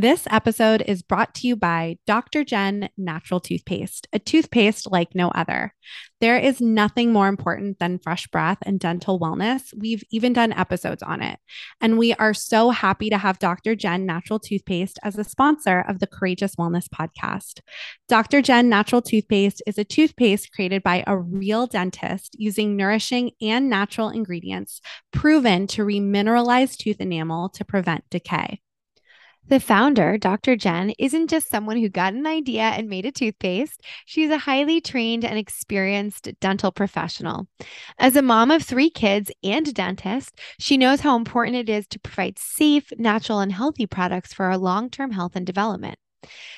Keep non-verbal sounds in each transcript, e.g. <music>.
This episode is brought to you by Dr. Jen Natural Toothpaste, a toothpaste like no other. There is nothing more important than fresh breath and dental wellness. We've even done episodes on it. And we are so happy to have Dr. Jen Natural Toothpaste as a sponsor of the Courageous Wellness podcast. Dr. Jen Natural Toothpaste is a toothpaste created by a real dentist using nourishing and natural ingredients proven to remineralize tooth enamel to prevent decay. The founder, Dr. Jen, isn't just someone who got an idea and made a toothpaste. She's a highly trained and experienced dental professional. As a mom of three kids and a dentist, she knows how important it is to provide safe, natural, and healthy products for our long term health and development.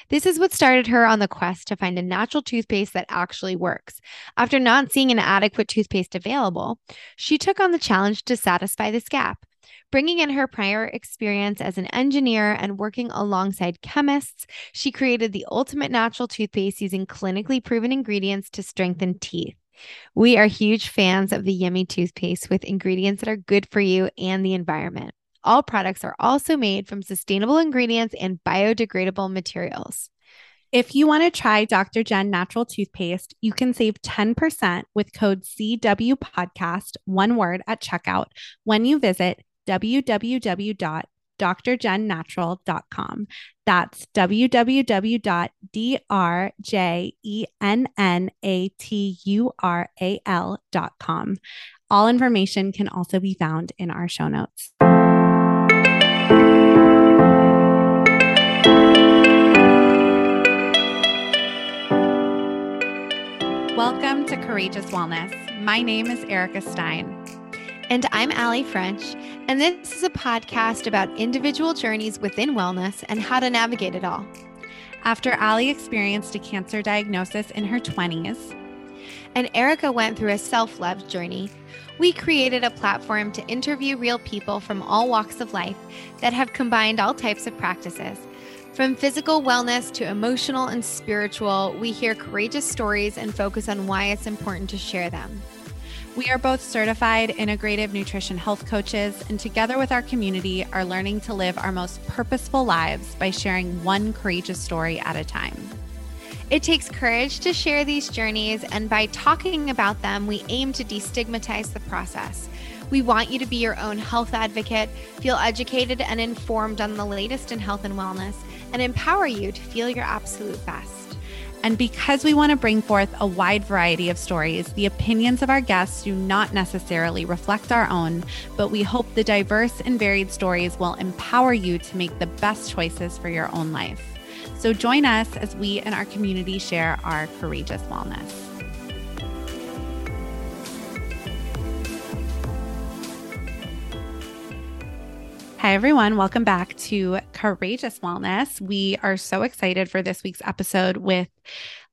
This is what started her on the quest to find a natural toothpaste that actually works. After not seeing an adequate toothpaste available, she took on the challenge to satisfy this gap. Bringing in her prior experience as an engineer and working alongside chemists, she created the ultimate natural toothpaste using clinically proven ingredients to strengthen teeth. We are huge fans of the Yummy toothpaste with ingredients that are good for you and the environment. All products are also made from sustainable ingredients and biodegradable materials. If you want to try Dr. Jen natural toothpaste, you can save 10% with code CW podcast, one word at checkout when you visit www.drjennatural.com. That's www.drjennatural.com. All information can also be found in our show notes. Welcome to Courageous Wellness. My name is Erica Stein. And I'm Allie French, and this is a podcast about individual journeys within wellness and how to navigate it all. After Allie experienced a cancer diagnosis in her 20s, and Erica went through a self love journey, we created a platform to interview real people from all walks of life that have combined all types of practices. From physical wellness to emotional and spiritual, we hear courageous stories and focus on why it's important to share them. We are both certified integrative nutrition health coaches, and together with our community, are learning to live our most purposeful lives by sharing one courageous story at a time. It takes courage to share these journeys, and by talking about them, we aim to destigmatize the process. We want you to be your own health advocate, feel educated and informed on the latest in health and wellness, and empower you to feel your absolute best. And because we want to bring forth a wide variety of stories, the opinions of our guests do not necessarily reflect our own, but we hope the diverse and varied stories will empower you to make the best choices for your own life. So join us as we and our community share our courageous wellness. Hi, everyone. Welcome back to Courageous Wellness. We are so excited for this week's episode with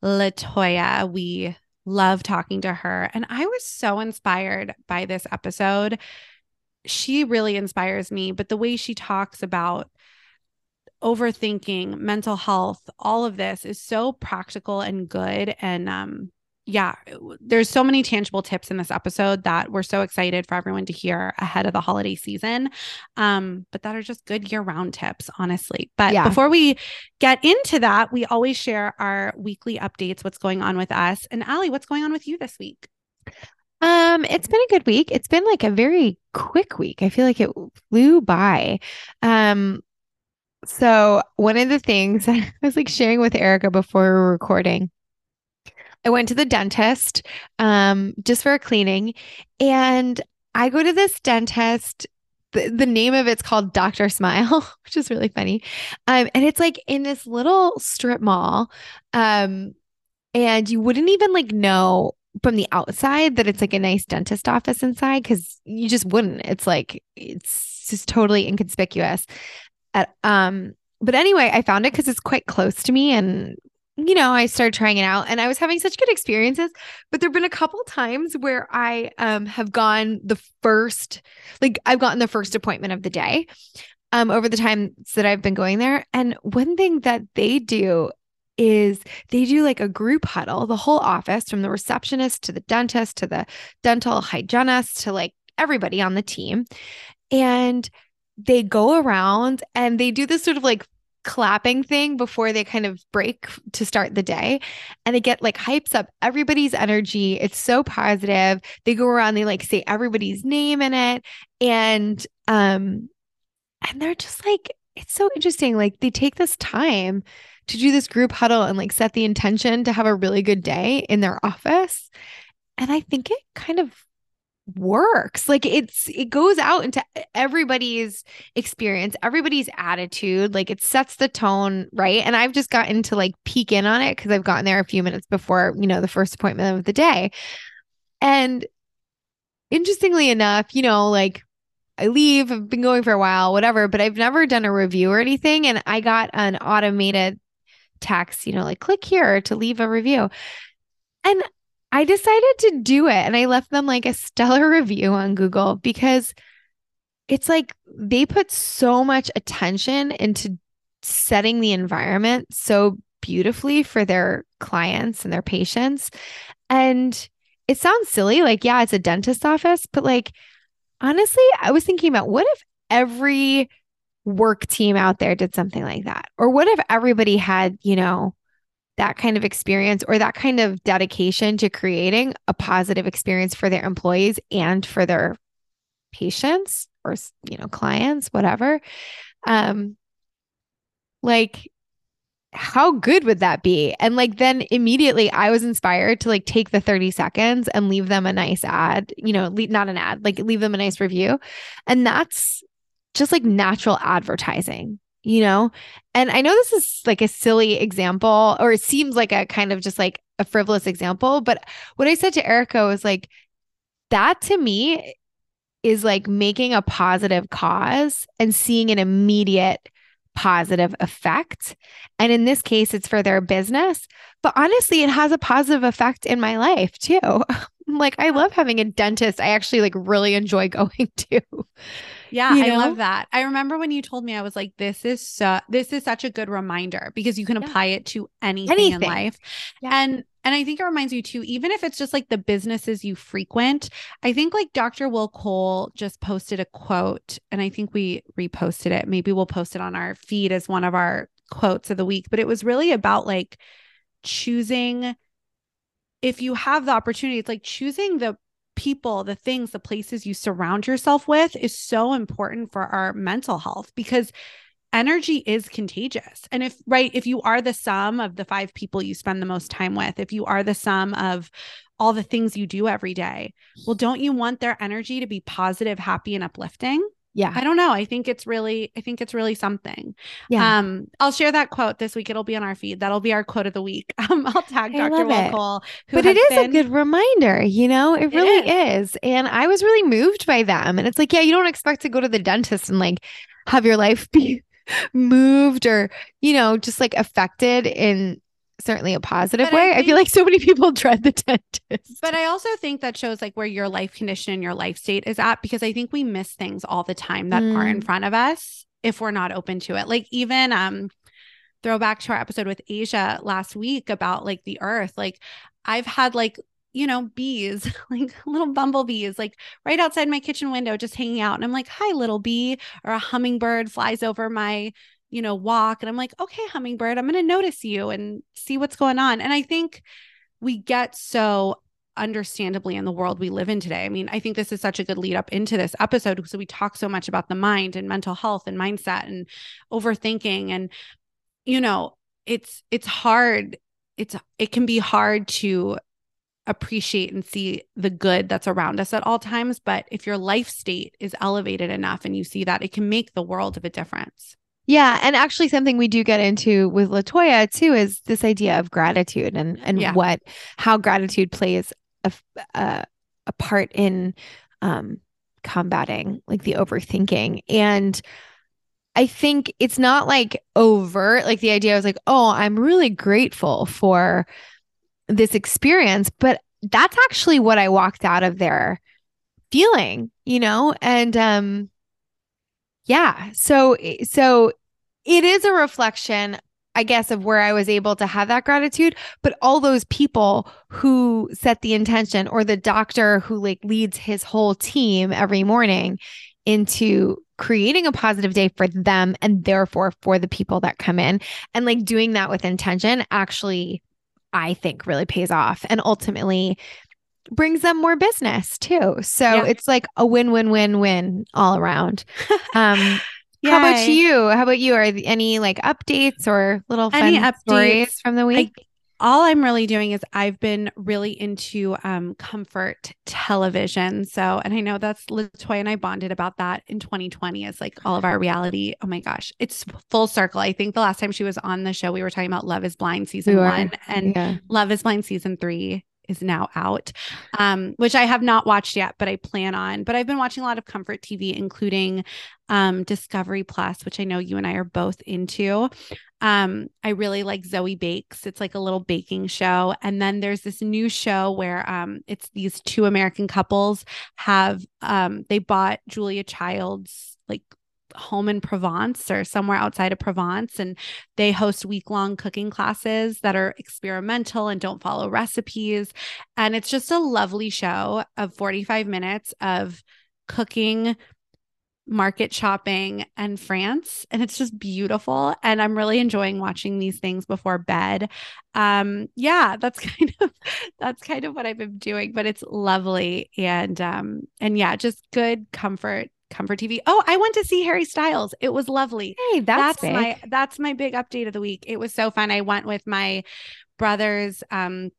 Latoya. We love talking to her. And I was so inspired by this episode. She really inspires me, but the way she talks about overthinking, mental health, all of this is so practical and good. And um, yeah, there's so many tangible tips in this episode that we're so excited for everyone to hear ahead of the holiday season. Um, but that are just good year-round tips, honestly. But yeah. before we get into that, we always share our weekly updates, what's going on with us. And Allie, what's going on with you this week? Um, it's been a good week. It's been like a very quick week. I feel like it flew by. Um, so one of the things <laughs> I was like sharing with Erica before we were recording I went to the dentist um, just for a cleaning. And I go to this dentist. The, the name of it's called Dr. Smile, <laughs> which is really funny. Um, and it's like in this little strip mall. Um, and you wouldn't even like know from the outside that it's like a nice dentist office inside because you just wouldn't. It's like it's just totally inconspicuous. At, um, but anyway, I found it because it's quite close to me and you know, I started trying it out and I was having such good experiences. But there have been a couple times where I um, have gone the first, like I've gotten the first appointment of the day um, over the times that I've been going there. And one thing that they do is they do like a group huddle, the whole office from the receptionist to the dentist to the dental hygienist to like everybody on the team. And they go around and they do this sort of like clapping thing before they kind of break to start the day. And it get like hypes up everybody's energy. It's so positive. They go around, they like say everybody's name in it. And um, and they're just like, it's so interesting. Like they take this time to do this group huddle and like set the intention to have a really good day in their office. And I think it kind of works. Like it's it goes out into everybody's experience, everybody's attitude. Like it sets the tone, right? And I've just gotten to like peek in on it because I've gotten there a few minutes before, you know, the first appointment of the day. And interestingly enough, you know, like I leave, I've been going for a while, whatever, but I've never done a review or anything. And I got an automated text, you know, like click here to leave a review. And I decided to do it and I left them like a stellar <laughs> review on Google because it's like they put so much attention into setting the environment so beautifully for their clients and their patients. And it sounds silly, like, yeah, it's a dentist office, but like, honestly, I was thinking about what if every work team out there did something like that? Or what if everybody had, you know, that kind of experience or that kind of dedication to creating a positive experience for their employees and for their patients or you know clients whatever um like how good would that be? And like then immediately i was inspired to like take the 30 seconds and leave them a nice ad you know not an ad like leave them a nice review. And that's just like natural advertising you know? And I know this is like a silly example, or it seems like a kind of just like a frivolous example, but what I said to Erica was like, that to me is like making a positive cause and seeing an immediate positive effect. And in this case, it's for their business. But honestly, it has a positive effect in my life too. <laughs> like, I love having a dentist I actually like really enjoy <laughs> going to. Yeah, you know? I love that. I remember when you told me, I was like, this is so, this is such a good reminder because you can apply yeah. it to anything, anything. in life. Yeah. And and I think it reminds you too, even if it's just like the businesses you frequent. I think like Dr. Will Cole just posted a quote, and I think we reposted it. Maybe we'll post it on our feed as one of our quotes of the week. But it was really about like choosing if you have the opportunity, it's like choosing the people, the things, the places you surround yourself with is so important for our mental health because energy is contagious. And if, right, if you are the sum of the five people you spend the most time with, if you are the sum of all the things you do every day, well, don't you want their energy to be positive, happy, and uplifting? Yeah. I don't know. I think it's really, I think it's really something. Yeah. Um, I'll share that quote this week. It'll be on our feed. That'll be our quote of the week. <laughs> Um, I'll tag I Dr. Will Cole. But it is been... a good reminder, you know, it really is. And I was really moved by them. And it's like, yeah, you don't expect to go to the dentist and like have your life <laughs> be moved or, you know, just like affected in certainly a positive but way. I, think, I, feel like so many people <laughs> dread the dentist. But I also think that shows like where your life condition and your life state is at because I think we miss things all the time that mm. are in mm. front of us if we're not open to it. Like even um throwback to our episode with Asia last week about like the earth. Like I've had like you know, bees, <laughs> like little bumblebees, like right outside my kitchen window, just hanging out. And I'm like, hi, little bee. Or a hummingbird flies over my you know, walk. And I'm like, okay, hummingbird, I'm going to notice you and see what's going on. And I think we get so understandably in the world we live in today. I mean, I think this is such a good lead up into this episode because we talk so much about the mind and mental health and mindset and overthinking and you know, it's it's hard it's it can be hard to appreciate and see the good that's around us at all times, but if your life state is elevated enough and you see that, it can make the world of a difference. Yeah, and actually something we do get into with Latoya too is this idea of gratitude and and yeah. what how gratitude plays a, a, a part in um combating like the overthinking and I think it's not like overt like the idea was like oh I'm really grateful for this experience but that's actually what I walked out of there feeling you know and um yeah. So eh, so it is a reflection I guess of where I was able to have that gratitude, but all those people who set the intention or the doctor who like leads his whole team every morning into creating a positive day for them and therefore for the people that come in. And like doing that with intention actually, I think, really pays off and ultimately brings them more business too. So yeah. it's like a win win win win all around. Um, <laughs> How about you? How about you? Are any like updates or little fun any updates? stories from the week? I, all I'm really doing is I've been really into um, comfort television. So, and I know that's Latoya and I bonded about that in 2020 as like all of our reality. Oh my gosh, it's full circle. I think the last time she was on the show, we were talking about Love is Blind season we one and yeah. Love is Blind season three is now out, um, which I have not watched yet, but I plan on. But I've been watching a lot of comfort TV, including um, Discovery Plus, which I know you and I are both into. Um, I really like Zoe Bakes. It's like a little baking show. And then there's this new show where um, it's these two American couples have um, they bought Julia Child's like home in Provence or somewhere outside of Provence. And they host week long cooking classes that are experimental and don't follow recipes. And it's just a lovely show of 45 minutes of cooking market shopping and France and it's just beautiful and I'm really enjoying watching these things before bed. Um yeah, that's <laughs> kind of that's kind of what I've been doing, but it's lovely and um and yeah, just good comfort comfort TV. Oh, I went to see Harry Styles. It was lovely. Hey, that's, that's my that's my big update of the week. It was so fun. I went with my brother's um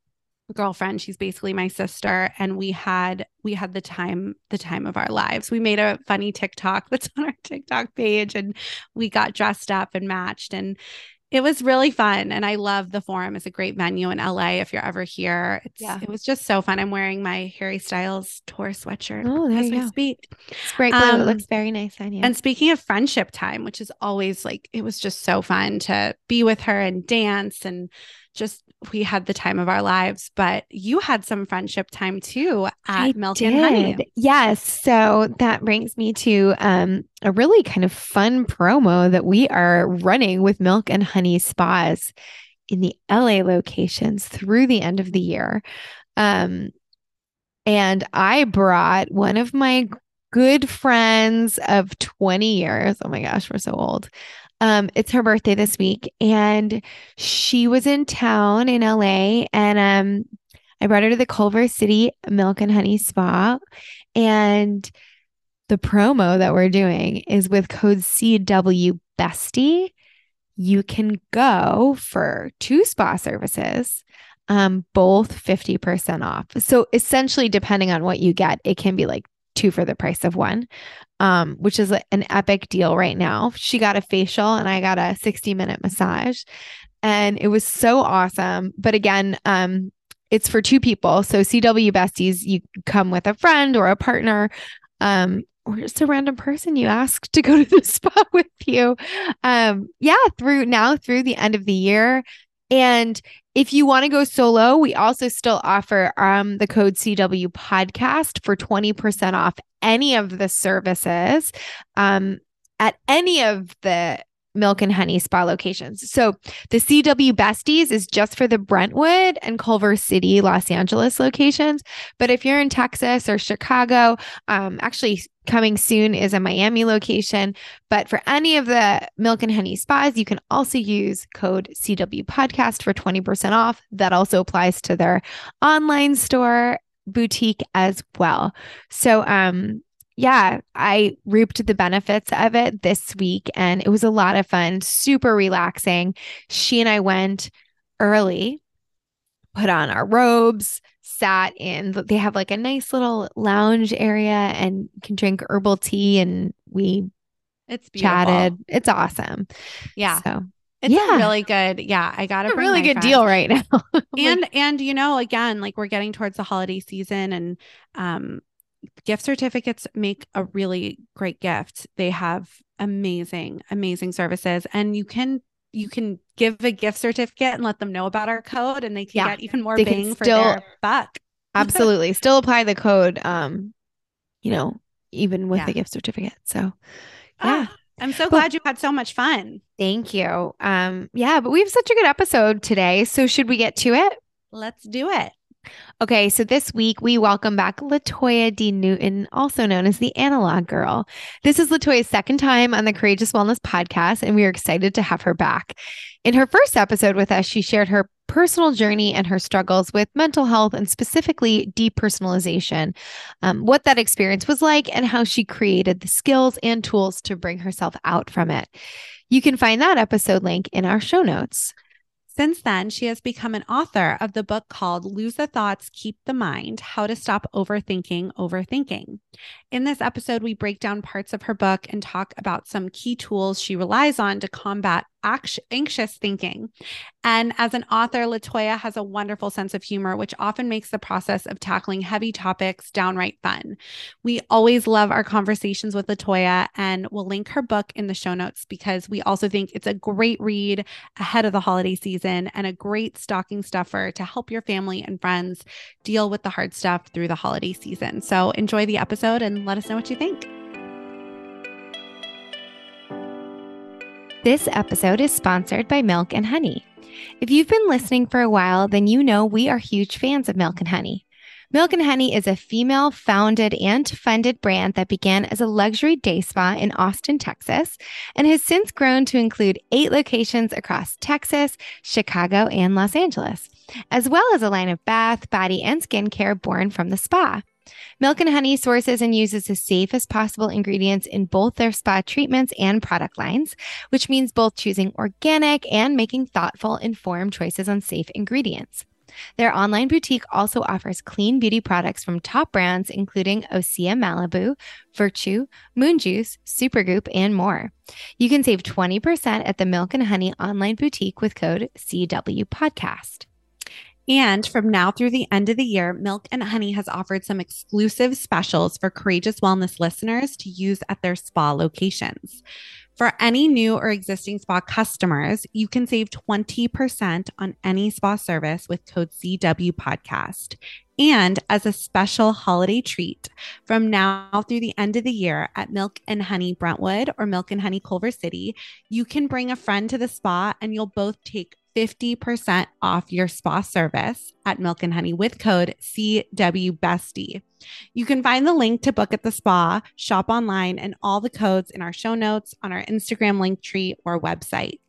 girlfriend she's basically my sister and we had we had the time the time of our lives we made a funny tiktok <laughs> that's on our tiktok page and we got dressed up and matched and it was really fun and i love the forum. It's a great venue in la if you're ever here. It's, yeah. it was just so fun. I'm wearing my harry styles tour sweatshirt oh there as we go. speak. It's great um, it looks very nice on you. and speaking of friendship time which is always like it was just so fun to be with her and dance and just we had the time of our lives, but you had some friendship time too at I Milk did. and Honey. Yes. So that brings me to um, a really kind of fun promo that we are running with Milk and Honey spas in the LA locations through the end of the year. Um, and I brought one of my good friends of 20 years. Oh my gosh, we're so old. Um, it's her birthday this week, and she was in town in LA, and um, I brought her to the Culver City Milk and Honey Spa, and the promo that we're doing is with code CW Bestie. You can go for two spa services, um, both 50% off. So essentially, depending on what you get, it can be like two for the price of one um, which is an epic deal right now. She got a facial and I got a 60 minute massage. And it was so awesome. But again, um, it's for two people. So CW besties, you come with a friend or a partner, um, or just a random person you ask to go to the <laughs> spa with you. Um, yeah, through now through the end of the year. And if you want to go solo, we also still offer um, the code CW podcast for 20% off any of the services. Um, at any of the Milk and Honey spa locations. So the CW Besties is just for the Brentwood and Culver City, Los Angeles locations. But if you're in Texas or Chicago, um, actually coming soon is a Miami location. But for any of the Milk and Honey spas, you can also use code CW Podcast for 20% off. That also applies to their online store boutique as well. So um yeah, I reaped the benefits of it this week and it was a lot of fun, super relaxing. She and I went early, put on our robes, sat in, they have like a nice little lounge area and can drink herbal tea and we it's beautiful. chatted. It's awesome. Yeah. So it's yeah. really good. Yeah, I got a really good friends. deal right now. <laughs> and like, and you know, again, like we're getting towards the holiday season, and um, gift certificates make a really great gift. They have amazing, amazing services, and you can you can give a gift certificate and let them know about our code, and they can yeah, get even more bang for still, their buck. <laughs> absolutely, still apply the code. Um, you know, even with yeah. the gift certificate. So, yeah. Ah, I'm so glad you had so much fun. Thank you. Um, yeah, but we have such a good episode today. So should we get to it? Let's do it. Okay, so this week we welcome back Latoya D. Newton, also known as the Analog Girl. This is Latoya's second time on the Courageous Wellness podcast, and we are excited to have her back. In her first episode with us, she shared her personal journey and her struggles with mental health and specifically depersonalization, um, what that experience was like, and how she created the skills and tools to bring herself out from it. You can find that episode link in our show notes. Since then, she has become an author of the book called Lose the Thoughts, Keep the Mind How to Stop Overthinking Overthinking. In this episode, we break down parts of her book and talk about some key tools she relies on to combat anxious thinking. And as an author, Latoya has a wonderful sense of humor, which often makes the process of tackling heavy topics downright fun. We always love our conversations with Latoya, and we'll link her book in the show notes because we also think it's a great read ahead of the holiday season and a great stocking stuffer to help your family and friends deal with the hard stuff through the holiday season. So enjoy the episode and let us know what you think. This episode is sponsored by Milk and Honey. If you've been listening for a while, then you know we are huge fans of Milk and Honey. Milk and Honey is a female founded and funded brand that began as a luxury day spa in Austin, Texas, and has since grown to include eight locations across Texas, Chicago, and Los Angeles, as well as a line of bath, body, and skincare born from the spa. Milk and Honey sources and uses the safest possible ingredients in both their spa treatments and product lines, which means both choosing organic and making thoughtful, informed choices on safe ingredients. Their online boutique also offers clean beauty products from top brands, including Osea Malibu, Virtue, Moon Juice, Supergoop, and more. You can save 20% at the Milk and Honey online boutique with code CW Podcast. And from now through the end of the year, Milk and Honey has offered some exclusive specials for Courageous Wellness listeners to use at their spa locations. For any new or existing spa customers, you can save 20% on any spa service with code CW Podcast. And as a special holiday treat, from now through the end of the year at Milk and Honey Brentwood or Milk and Honey Culver City, you can bring a friend to the spa and you'll both take 50% off your spa service at Milk and Honey with code CWBestie. You can find the link to book at the spa, shop online, and all the codes in our show notes on our Instagram link tree or website.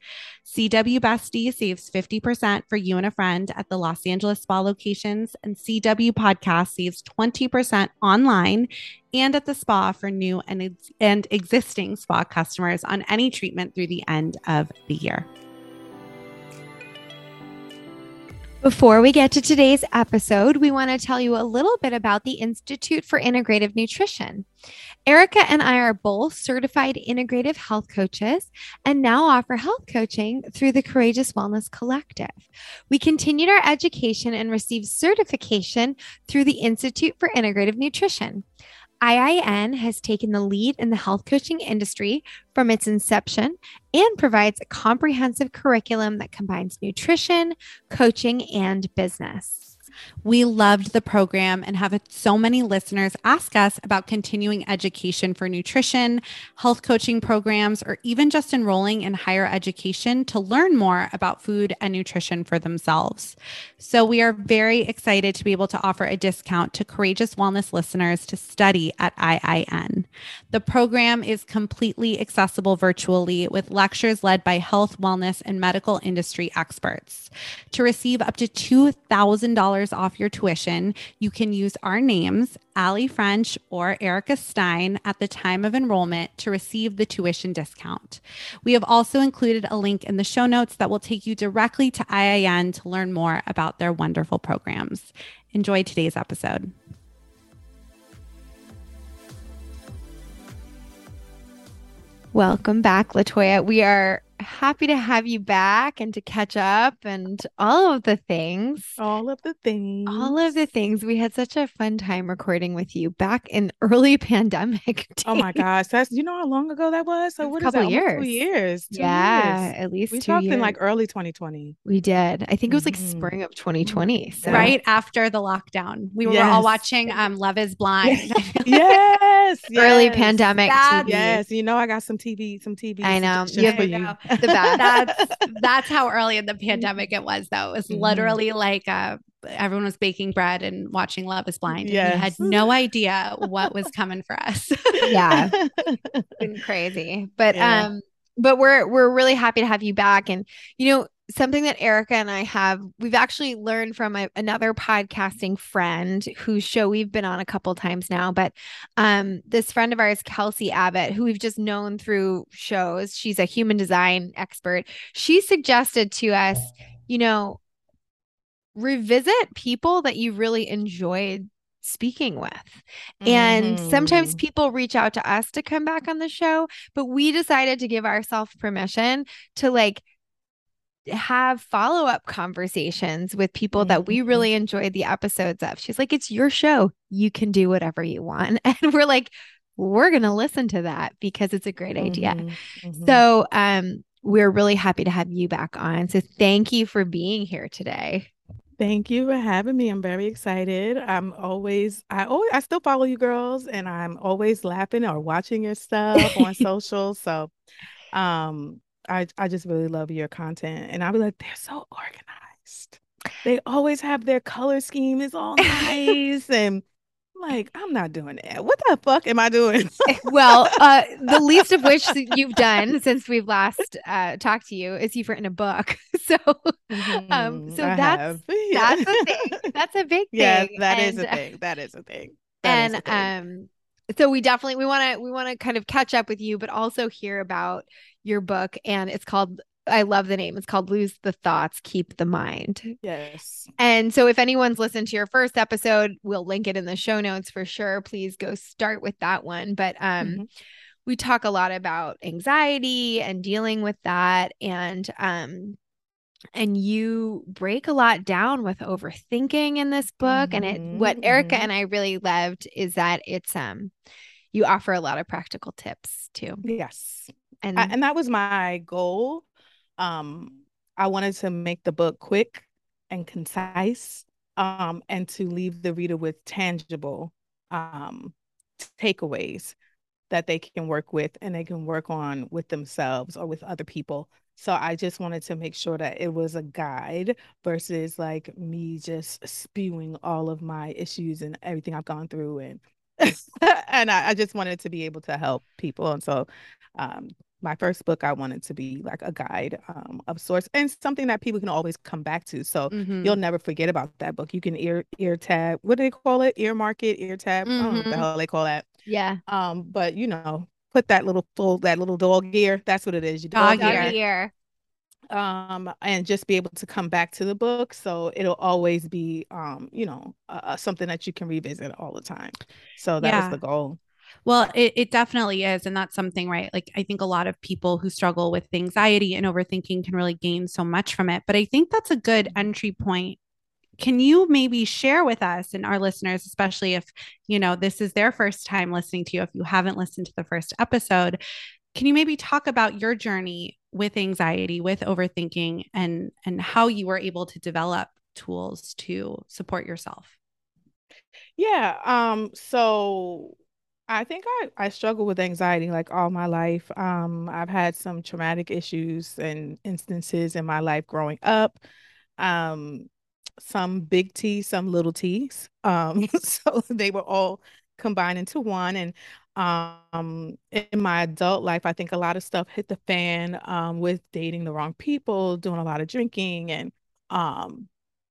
CW Bestie saves 50% for you and a friend at the Los Angeles spa locations, and CW Podcast saves 20% online and at the spa for new and, and existing spa customers on any treatment through the end of the year. Before we get to today's episode, we want to tell you a little bit about the Institute for Integrative Nutrition. Erica and I are both certified integrative health coaches and now offer health coaching through the Courageous Wellness Collective. We continued our education and received certification through the Institute for Integrative Nutrition. IIN has taken the lead in the health coaching industry from its inception and provides a comprehensive curriculum that combines nutrition, coaching, and business. We loved the program and have so many listeners ask us about continuing education for nutrition, health coaching programs, or even just enrolling in higher education to learn more about food and nutrition for themselves. So we are very excited to be able to offer a discount to Courageous Wellness listeners to study at IIN. The program is completely accessible virtually with lectures led by health, wellness, and medical industry experts. To receive up to $2,000 off your tuition, you can use our names, Allie French or Erica Stein, at the time of enrollment to receive the tuition discount. We have also included a link in the show notes that will take you directly to IIN to learn more about their wonderful programs. Enjoy today's episode. Welcome back, Latoya. We are happy to have you back and to catch up and all of the things. All of the things. All of the things. We had such a fun time recording with you back in <laughs> early pandemic. Days. <laughs> Oh my gosh, that's you know how long ago that was. So what a couple years. Two years. Two yeah, years. at least we two talked years. in like early 2020. We did. I think it was like mm-hmm. spring of 2020. So. Right after the lockdown, we were yes. all watching um, Love Is Blind. <laughs> yes, early yes. pandemic. TV. Yes, you know I got some TV, some TV. I know. Yeah, for you the best. that's that's how early in the pandemic it was though. It was mm-hmm. literally like a everyone was baking bread and watching Love is Blind. Yes. And we had no idea what was coming for us. yeah. <laughs> been crazy. But yeah. um but we're we're really happy to have you back and you know something that Erica and I have, we've actually learned from a, another podcasting friend whose show we've been on a couple times now. But um, this friend of ours, Kelsey Abbott, who we've just known through shows, she's a human design expert. She suggested to us, you know, revisit people that you really enjoyed speaking with. And mm-hmm. sometimes people reach out to us to come back on the show, but we decided to give ourselves permission to like have follow up conversations with people mm-hmm. that we mm-hmm. really enjoyed the episodes of. She's like, it's your show. You can do whatever you want. <laughs> And we're like, we're going to listen to that because it's a great idea. Mm-hmm. Mm-hmm. So, um, we're really happy to have you back on. So, thank you for being here today. Thank you for having me. I'm very excited. I'm always, I always, I still follow you girls, and I'm always laughing or watching your stuff on <laughs> social. So, um, I I just really love your content, and I'll be like, they're so organized. They always have their color scheme is all nice, <laughs> and like I'm not doing that. What the fuck am I doing? well, uh, the least of which <laughs> you've done since we've last uh, talked to you is you've written a book. <laughs> So, mm-hmm, um, so I that's that's a thing. That's a big thing. Yeah, that and, is a thing. That is a thing. That and a thing. um, so we definitely we want to we want to kind of catch up with you, but also hear about your book, and it's called I love the name. It's called Lose the Thoughts, Keep the Mind. Yes. And so if anyone's listened to your first episode, we'll link it in the show notes for sure. Please go start with that one. But um mm-hmm. we talk a lot about anxiety and dealing with that and um and you break a lot down with overthinking in this book mm-hmm. and it what Erica mm-hmm. and I really loved is that it's um you offer a lot of practical tips too. Yes and I, and that was my goal. Um i wanted to make the book quick and concise um and to leave the reader with tangible um takeaways that they can work with and they can work on with themselves or with other people. So i just wanted to make sure that it was a guide versus like me just spewing all of my issues and everything i've gone through and <laughs> and I, I, just wanted to be able to help people. And so um, my first book i wanted to be like a guide um, of sorts and something that people can always come back to so mm-hmm. you'll never forget about that book you can ear ear tab what do they call it ear market ear tab mm-hmm. i don't know what the mm-hmm. hell they call that yeah um but you know put that little full that little dog ear that's what it is your dog, dog ear. ear um and just be able to come back to the book so it'll always be um you know uh, something that you can revisit all the time so that yeah. was the goal well, it, it definitely is. And that's something, right? Like, I think a lot of people who struggle with anxiety and overthinking can really gain so much from it. But I think that's a good entry point. Can you maybe share with us and our listeners, especially if, you know, this is their first time listening to you, if you haven't listened to the first episode, can you maybe talk about your journey with anxiety, with overthinking, and and how you were able to develop tools to support yourself? Yeah. Um, so I think I, I struggle with anxiety like all my life. Um, I've had some traumatic issues and instances in my life growing up. Um, some big T, some little T's. Um, <laughs> so they were all combined into one. And um, in my adult life, I think a lot of stuff hit the fan um, with dating the wrong people, doing a lot of drinking, and um,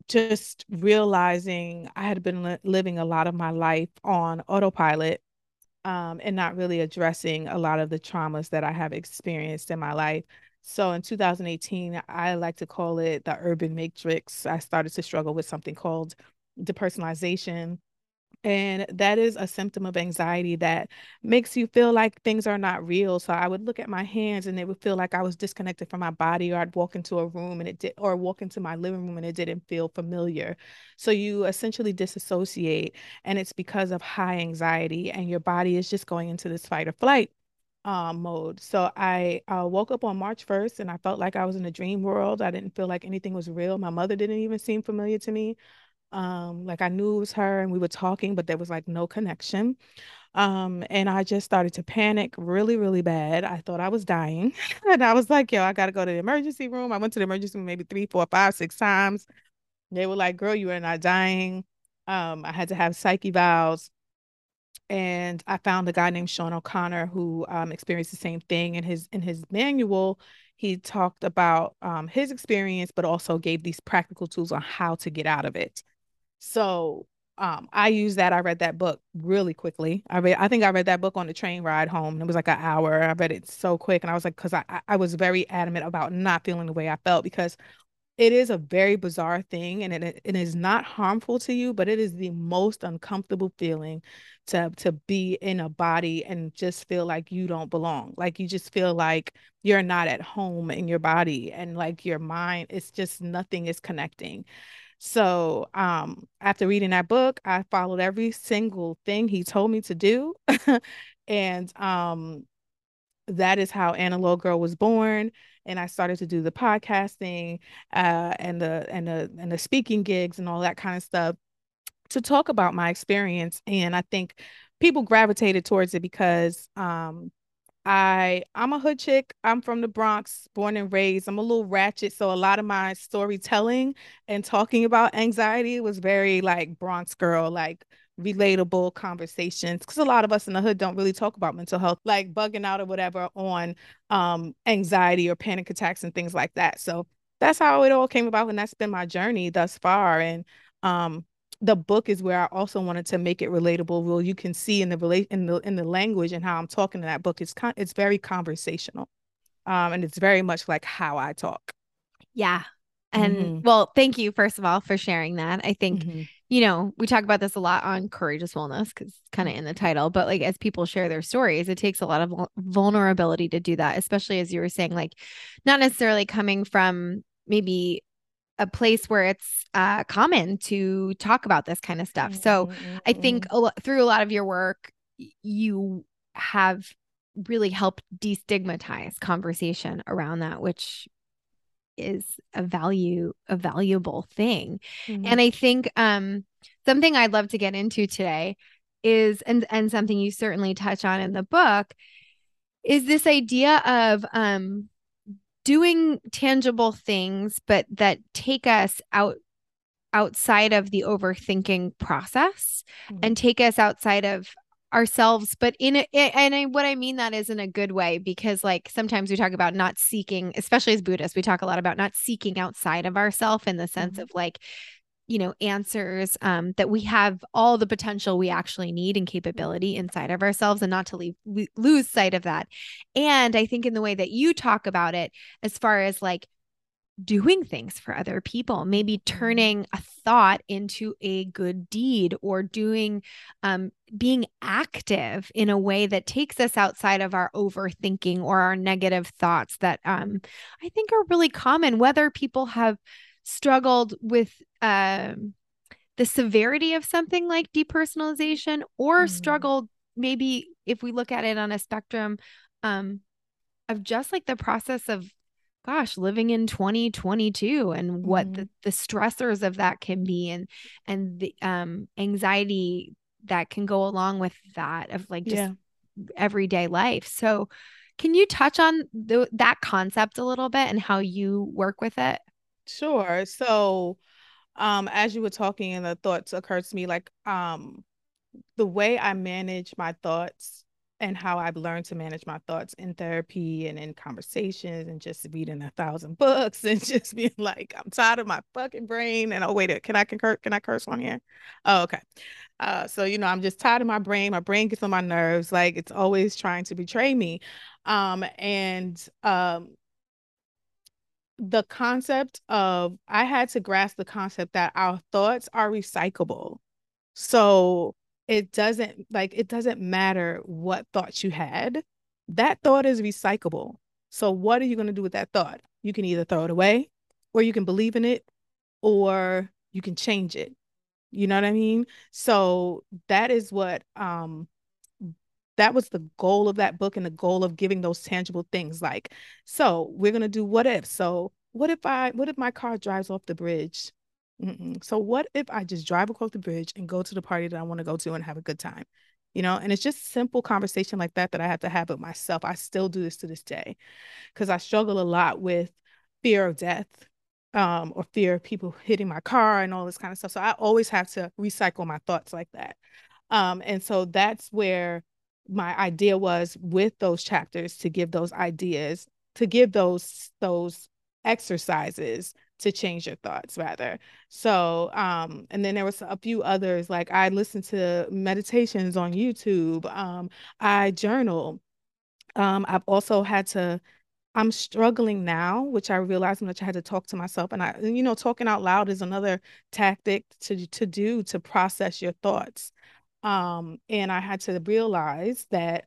just realizing I had been li- living a lot of my life on autopilot um, and not really addressing a lot of the traumas that I have experienced in my life. So in 2018, I like to call it the urban matrix. I started to struggle with something called depersonalization, and that is a symptom of anxiety that makes you feel like things are not real. So I would look at my hands and it would feel like I was disconnected from my body, or I'd walk into a room and it did, or walk into my living room and it didn't feel familiar. So you essentially disassociate, and it's because of high anxiety, and your body is just going into this fight or flight um, mode. So I uh, woke up on March 1st and I felt like I was in a dream world. I didn't feel like anything was real. My mother didn't even seem familiar to me. Um, like I knew it was her and we were talking, but there was like no connection. Um, and I just started to panic really, really bad. I thought I was dying. <laughs> and I was like, yo, I gotta go to the emergency room. I went to the emergency room maybe three, four, five, six times. They were like, girl, you are not dying. Um, I had to have psych evals. And I found a guy named Shaun O'Connor who um, experienced the same thing. In his in his manual, he talked about um, his experience, but also gave these practical tools on how to get out of it. So um, I used that. I read that book really quickly. I read, I think I read that book on the train ride home. It was like an hour. I read it so quick, and I was like, because I I was very adamant about not feeling the way I felt because it is a very bizarre thing and it, it is not harmful to you but it is the most uncomfortable feeling to to be in a body and just feel like you don't belong like you just feel like you're not at home in your body and like your mind it's just nothing is connecting so um after reading that book i followed every single thing he told me to do <laughs> and um that is how Analog Girl was born. And I started to do the podcasting uh, and the and the and the speaking gigs and all that kind of stuff to talk about my experience. And I think people gravitated towards it because um, I I'm a hood chick. I'm from the Bronx, born and raised. I'm a little ratchet, so a lot of my storytelling and talking about anxiety was very like Bronx girl, like relatable conversations because a lot of us in the hood don't really talk about mental health like bugging out or whatever on um anxiety or panic attacks and things like that so that's how it all came about and that's been my journey thus far and um the book is where I also wanted to make it relatable. Well, you can see in the relate in the in the language and how I'm talking in that book. It's con- it's very conversational, um, and it's very much like how I talk. Yeah, and mm-hmm. well, thank you first of all for sharing that. I think mm-hmm you know, we talk about this a lot on courageous wellness because it's kind of in the title, but like as people share their stories, it takes a lot of vulnerability to do that, especially as you were saying, like not necessarily coming from maybe a place where it's uh, common to talk about this kind of stuff. So mm-hmm. I think mm-hmm. a lo- through a lot of your work, you have really helped destigmatize conversation around that, which is a value a valuable thing mm-hmm. and i think um something i'd love to get into today is and and something you certainly touch on in the book is this idea of um doing tangible things but that take us out outside of the overthinking process mm-hmm. and take us outside of ourselves but in it and I, what i mean that is in a good way because like sometimes we talk about not seeking especially as buddhists we talk a lot about not seeking outside of ourself in the sense mm-hmm. of like you know answers um, that we have all the potential we actually need and capability inside of ourselves and not to leave lose sight of that and i think in the way that you talk about it as far as like doing things for other people, maybe mm-hmm. turning a thought into a good deed or doing, um, being active in a way that takes us outside of our overthinking or our negative thoughts that um, I think are really common, whether people have struggled with. Um, the severity of something like depersonalization or mm. struggled maybe if we look at it on a spectrum um, of just like the process of gosh living in 2022 and what mm-hmm. the, the stressors of that can be and and the um anxiety that can go along with that of like just yeah. everyday life so can you touch on the, that concept a little bit and how you work with it sure so um as you were talking and the thoughts occurred to me like um the way i manage my thoughts and how I've learned to manage my thoughts in therapy and in conversations and just reading a thousand <laughs> books and just being like, I'm tired of my fucking brain. And oh wait, can I concur? Can I curse on here? Oh, okay. Uh, so you know, I'm just tired of my brain. My brain gets on my nerves. Like it's always trying to betray me. Um, and um, the concept of I had to grasp the concept that our thoughts are recyclable. So it doesn't like it doesn't matter what thoughts you had. That thought is recyclable. So what are you going to do with that thought? You can either throw it away or you can believe in it or you can change it. You know what i mean? So that is what um that was the goal of that book and the goal of giving those tangible things like so we're going to do what if so what if i what if my car drives off the bridge Mm-mm. So what if I just drive across the bridge and go to the party that I want to go to and have a good time? You know, and it's just simple conversation like that that I have to have with myself. I still do this to this day because I struggle a lot with fear of death. um, or fear of people hitting my car and all this kind of stuff. So I always have to recycle my thoughts like that. Um, and so that's where my idea was with those chapters to give those ideas, to give those those exercises to change your thoughts rather. So, um, and then there was a few others like I listened to meditations on YouTube. Um, I journal. Um, I've also had to I'm struggling now, which I realized when I had to talk to myself. And I, you know, talking out loud is another tactic to to do to process your thoughts. Um, and I had to realize that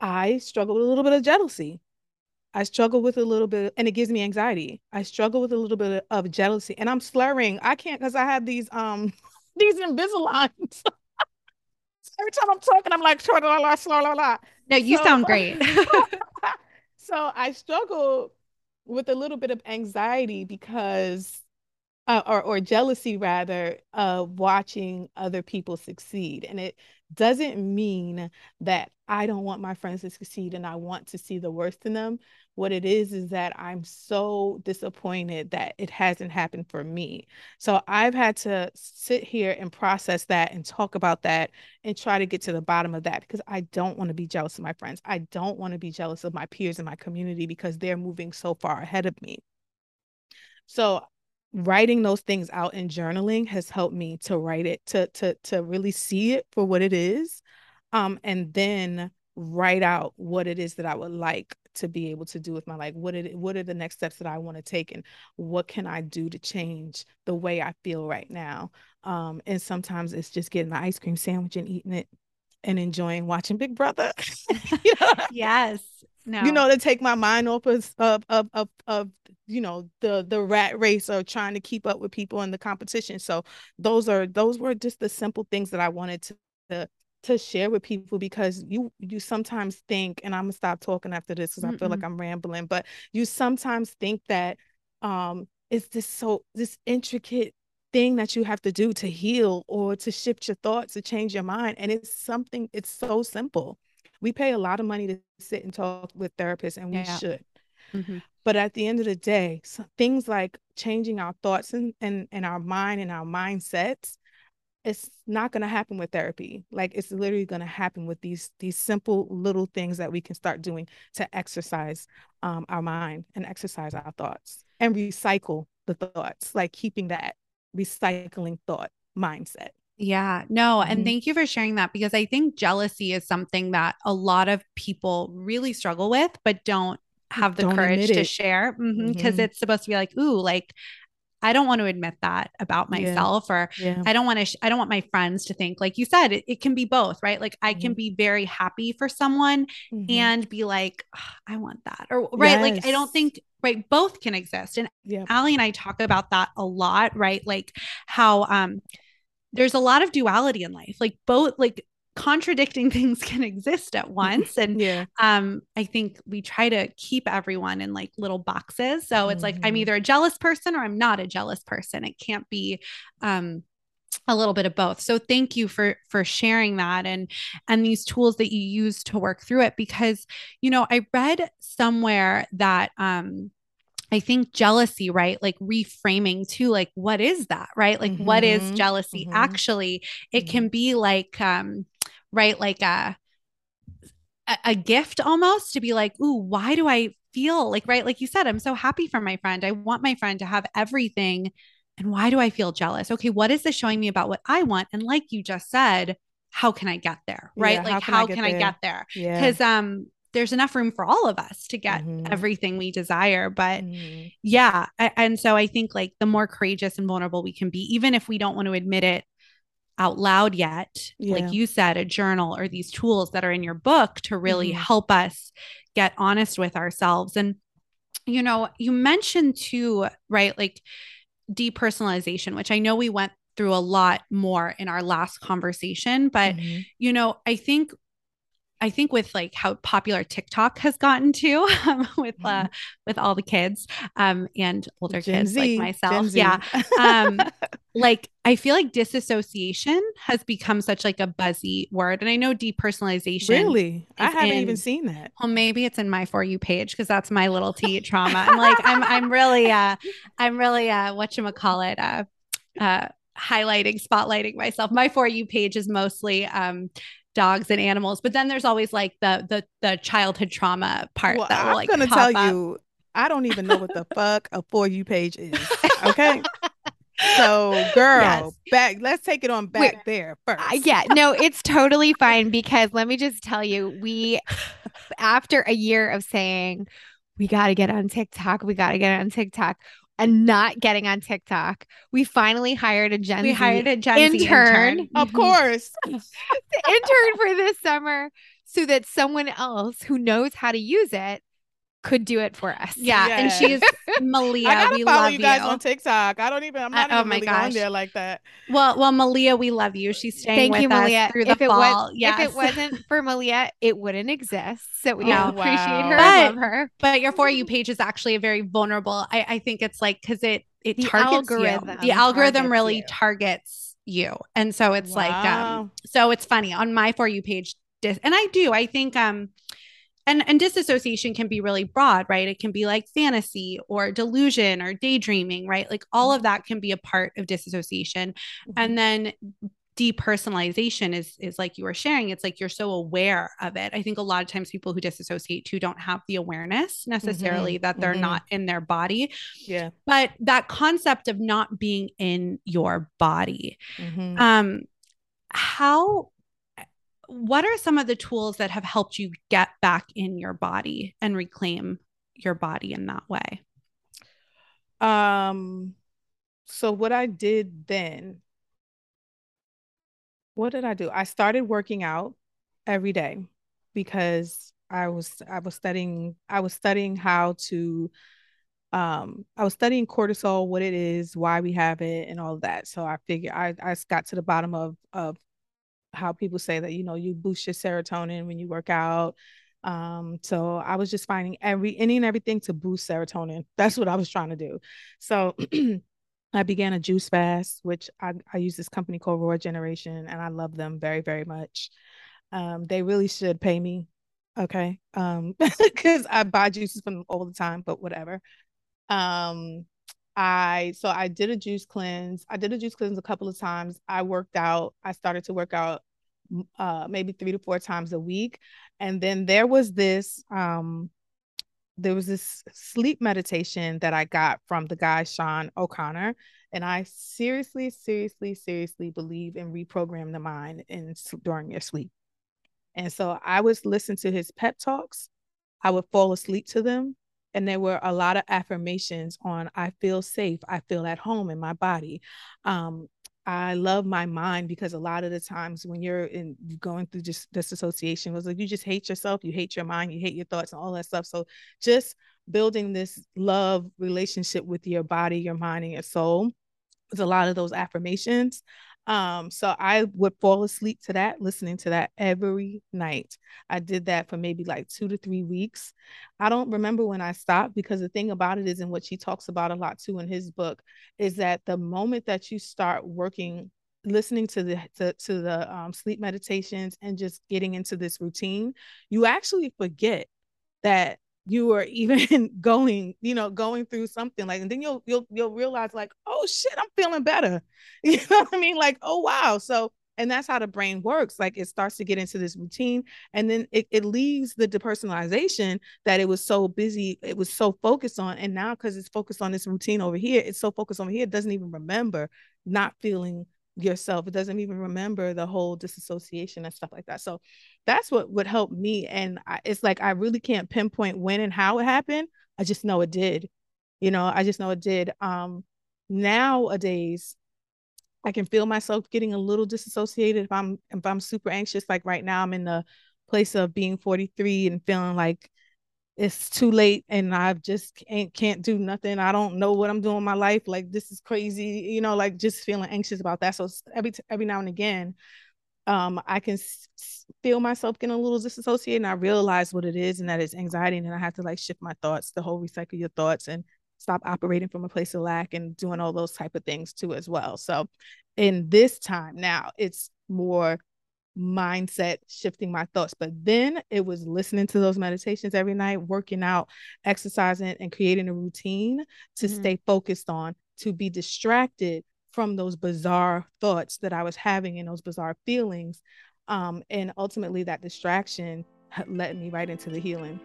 I struggle with a little bit of jealousy. I struggle with a little bit, and it gives me anxiety. I struggle with a little bit of jealousy, and I'm slurring. I can't because I have these um <laughs> these Invisaligns. <laughs> Every time I'm talking, I'm like, la la la la la. No, you so, sound great. <laughs> so I struggle with a little bit of anxiety because uh, or or jealousy rather of watching other people succeed and it doesn't mean that I don't want my friends to succeed and I want to see the worst in them what it is is that I'm so disappointed that it hasn't happened for me. So I've had to sit here and process that and talk about that and try to get to the bottom of that because I don't want to be jealous of my friends. I don't want to be jealous of my peers in my community because they're moving so far ahead of me. So writing those things out in journaling has helped me to write it to to to really see it for what it is um and then write out what it is that I would like to be able to do with my life. What it what are the next steps that I want to take, and what can I do to change the way I feel right now? Um, and sometimes it's just getting an ice cream sandwich and eating it and enjoying watching Big Brother. <laughs> you know? <laughs> Yes. No. You know, to take my mind off of, of of of of you know the the rat race or trying to keep up with people in the competition. So those are those were just the simple things that I wanted to, to to share with people because you you sometimes think and i'm gonna stop talking after this because i feel like i'm rambling but you sometimes think that um it's this so this intricate thing that you have to do to heal or to shift your thoughts to change your mind and it's something it's so simple we pay a lot of money to sit and talk with therapists and we yeah. should mm-hmm. But at the end of the day so things like changing our thoughts and, and and our mind and our mindsets it's not going to happen with therapy like it's literally going to happen with these these simple little things that we can start doing to exercise um, our mind and exercise our thoughts and recycle the thoughts like keeping that recycling thought mindset yeah, no. And mm-hmm. thank you for sharing that because I think jealousy is something that a lot of people really struggle with, but don't have the don't courage to share because mm-hmm, mm-hmm. it's supposed to be like, ooh, like I don't want to admit that about myself yeah. or yeah. I don't want to sh- I don't want my friends to think like you said it, it can be both, right? Like I mm-hmm. can be very happy for someone mm-hmm. and be like oh, I want that or right yes. like I don't think right both can exist and yeah. Ali and I talk about that a lot, right? Like how um there's a lot of duality in life. Like both like contradicting <laughs> things can exist at <laughs> once and yeah um i think we try to keep everyone in like little boxes so it's mm-hmm. like i'm mm-hmm. either a jealous person or i'm not a jealous person it can't be um a little bit of both so thank you for for sharing that and and these tools that you use to work through it because you know i read somewhere that um I think jealousy, right? Like reframing to like, what is that, right? Like, mm-hmm. what is mm-hmm. jealousy? Mm-hmm. Actually, it mm-hmm. can be like, um, right? Like a, a gift almost to be like, ooh, why do I feel like, right? Like you said, I'm so happy for my friend. I want my friend to have everything. And why do I feel jealous? Okay, what is this showing me about what I want? And like you just said, how can I get there? Right? Yeah, like how can, I, get, I get there? Because yeah. um there's enough room for all of us to get mm-hmm. everything we desire. But mm-hmm. yeah. And so I think like the more courageous and vulnerable we can be, even if we don't want to admit it out loud yet yeah. like you said a journal or these tools that are in your book to really mm-hmm. help us get honest with ourselves and you know you mentioned too right like depersonalization which i know we went through a lot more in our last conversation but mm-hmm. you know i think I think with like how popular TikTok has gotten to um, <laughs> with uh, mm-hmm. with all the kids um, and older Gen kids Z, like myself, yeah. Um, <laughs> like I feel like disassociation has become such like a buzzy word. And I know depersonalization. Really? I haven't in, even seen that. Well, maybe it's in my for you page because that's my little T trauma. I'm like, I'm I'm really uh I'm really uh whatchamacallit uh uh highlighting, spotlighting myself. My for you page is mostly um dogs and animals, but then there's always like the the the childhood trauma part Well, that will I'm like gonna tell up. you, I don't even know what the <laughs> fuck a for you page is. Okay. <laughs> So, girl, Yes. back. Let's take it on back Wait, there first. Uh, yeah, no, it's totally fine because let me just tell you, we, <laughs> after a year of saying, we got to get on TikTok, we got to get on TikTok, and not getting on TikTok, we finally hired a Gen we Z hired a Gen Z intern. intern. <laughs> Of course. <laughs> intern for this summer so that someone else who knows how to use it could do it for us. Yeah, and Yes. she's Malia. <laughs> I gotta we follow love you guys you. on TikTok. I don't even. I'm Uh, not oh even my really gosh. on there like that. Well, well, Malia, we love you. She's staying Thank with you, us Malia. through the If it fall. was yes. if it wasn't <laughs> for Malia, it wouldn't exist. So we No. appreciate Wow. her, But- and love her. but your for you page is actually a very vulnerable. I, I think it's like because it it The targets you. algorithm The algorithm targets really you. targets you, and so it's like um. So it's funny on my for you page, and I do. I think um. And, and disassociation can be really broad, right? It can be like fantasy or delusion or daydreaming, right? Like all of that can be a part of disassociation. Mm-hmm. and then depersonalization is is like you were sharing it's like you're so aware of it i think a lot of times people who disassociate too don't have the awareness necessarily that they're mhm. not in their body yeah. but that concept of not being in your body Mhm. um how what are some of the tools that have helped you get back in your body and reclaim your body in that way Um, so what I did then, what did I do? I started working out every day because I was I was studying I was studying how to um I was studying cortisol, what it is, why we have it, and all that. So I figured I I got to the bottom of of how people say that you know you boost your serotonin when you work out. Um, so I was just finding every any and everything to boost serotonin. <laughs> That's what I was trying to do. So <clears throat> I began a juice fast, which I, I use this company called Raw Generation, and I love them very, very much. Um, they really should pay me, okay? Um, <laughs> because I buy juices from them all the time, but whatever. Um, I so I did a juice cleanse. I did a juice cleanse a couple of times. I worked out. I started to work out uh maybe three to four times a week. And then there was this um there was this sleep meditation that I got from the guy Shaun O'Connor. And I seriously, seriously, seriously believe in reprogram the mind in during your sleep. And so I was listening to his pep talks. I would fall asleep to them. And there were a lot of affirmations on I feel safe, I feel at home in my body. Um, I love my mind because a lot of the times when you're in going through just disassociation, was like you just hate yourself, you hate your mind, you hate your thoughts and all that stuff. So just building this love relationship with your body, your mind, and your soul was a lot of those affirmations. Um, so I would fall asleep to that, listening to that every night. I did that for maybe like two to three weeks. I don't remember when I stopped because the thing about it is, and what she talks about a lot too in his book, is that the moment that you start working, listening to the to, to the um, sleep meditations and just getting into this routine, you actually forget that you are even <laughs> going, you know, going through something like, and then you'll you'll you'll realize like, oh shit, I'm feeling better. <laughs> You know what I mean? Like, oh wow. So, and that's how the brain works. Like it starts to get into this routine, and then it, it leaves the depersonalization that it was so busy, it was so focused on. And now because it's focused on this routine over here, it's so focused over here, it doesn't even remember not feeling yourself. It doesn't even remember the whole disassociation and stuff like that. So that's what would help me. And I, it's like I really can't pinpoint when and how it happened. I just know it did. You know, I just know it did. Um, nowadays, I can feel myself getting a little disassociated if I'm if I'm super anxious. Like right now, I'm in the place of being 43 and feeling like it's too late and I just can't can't do nothing. I don't know what I'm doing in my life. Like this is crazy, you know, like just feeling anxious about that. So every every now and again, um, I can s- feel myself getting a little disassociated and I realize what it is and that it's anxiety and I have to like shift my thoughts, the whole recycle your thoughts and stop operating from a place of lack and doing all those type of things too as well. So in this time now, it's more mindset shifting my thoughts. But then it was listening to those meditations every night, working out, exercising, and creating a routine to mm-hmm. stay focused on, to be distracted from those bizarre thoughts that I was having and those bizarre feelings. Um, and ultimately, that distraction led me right into the healing.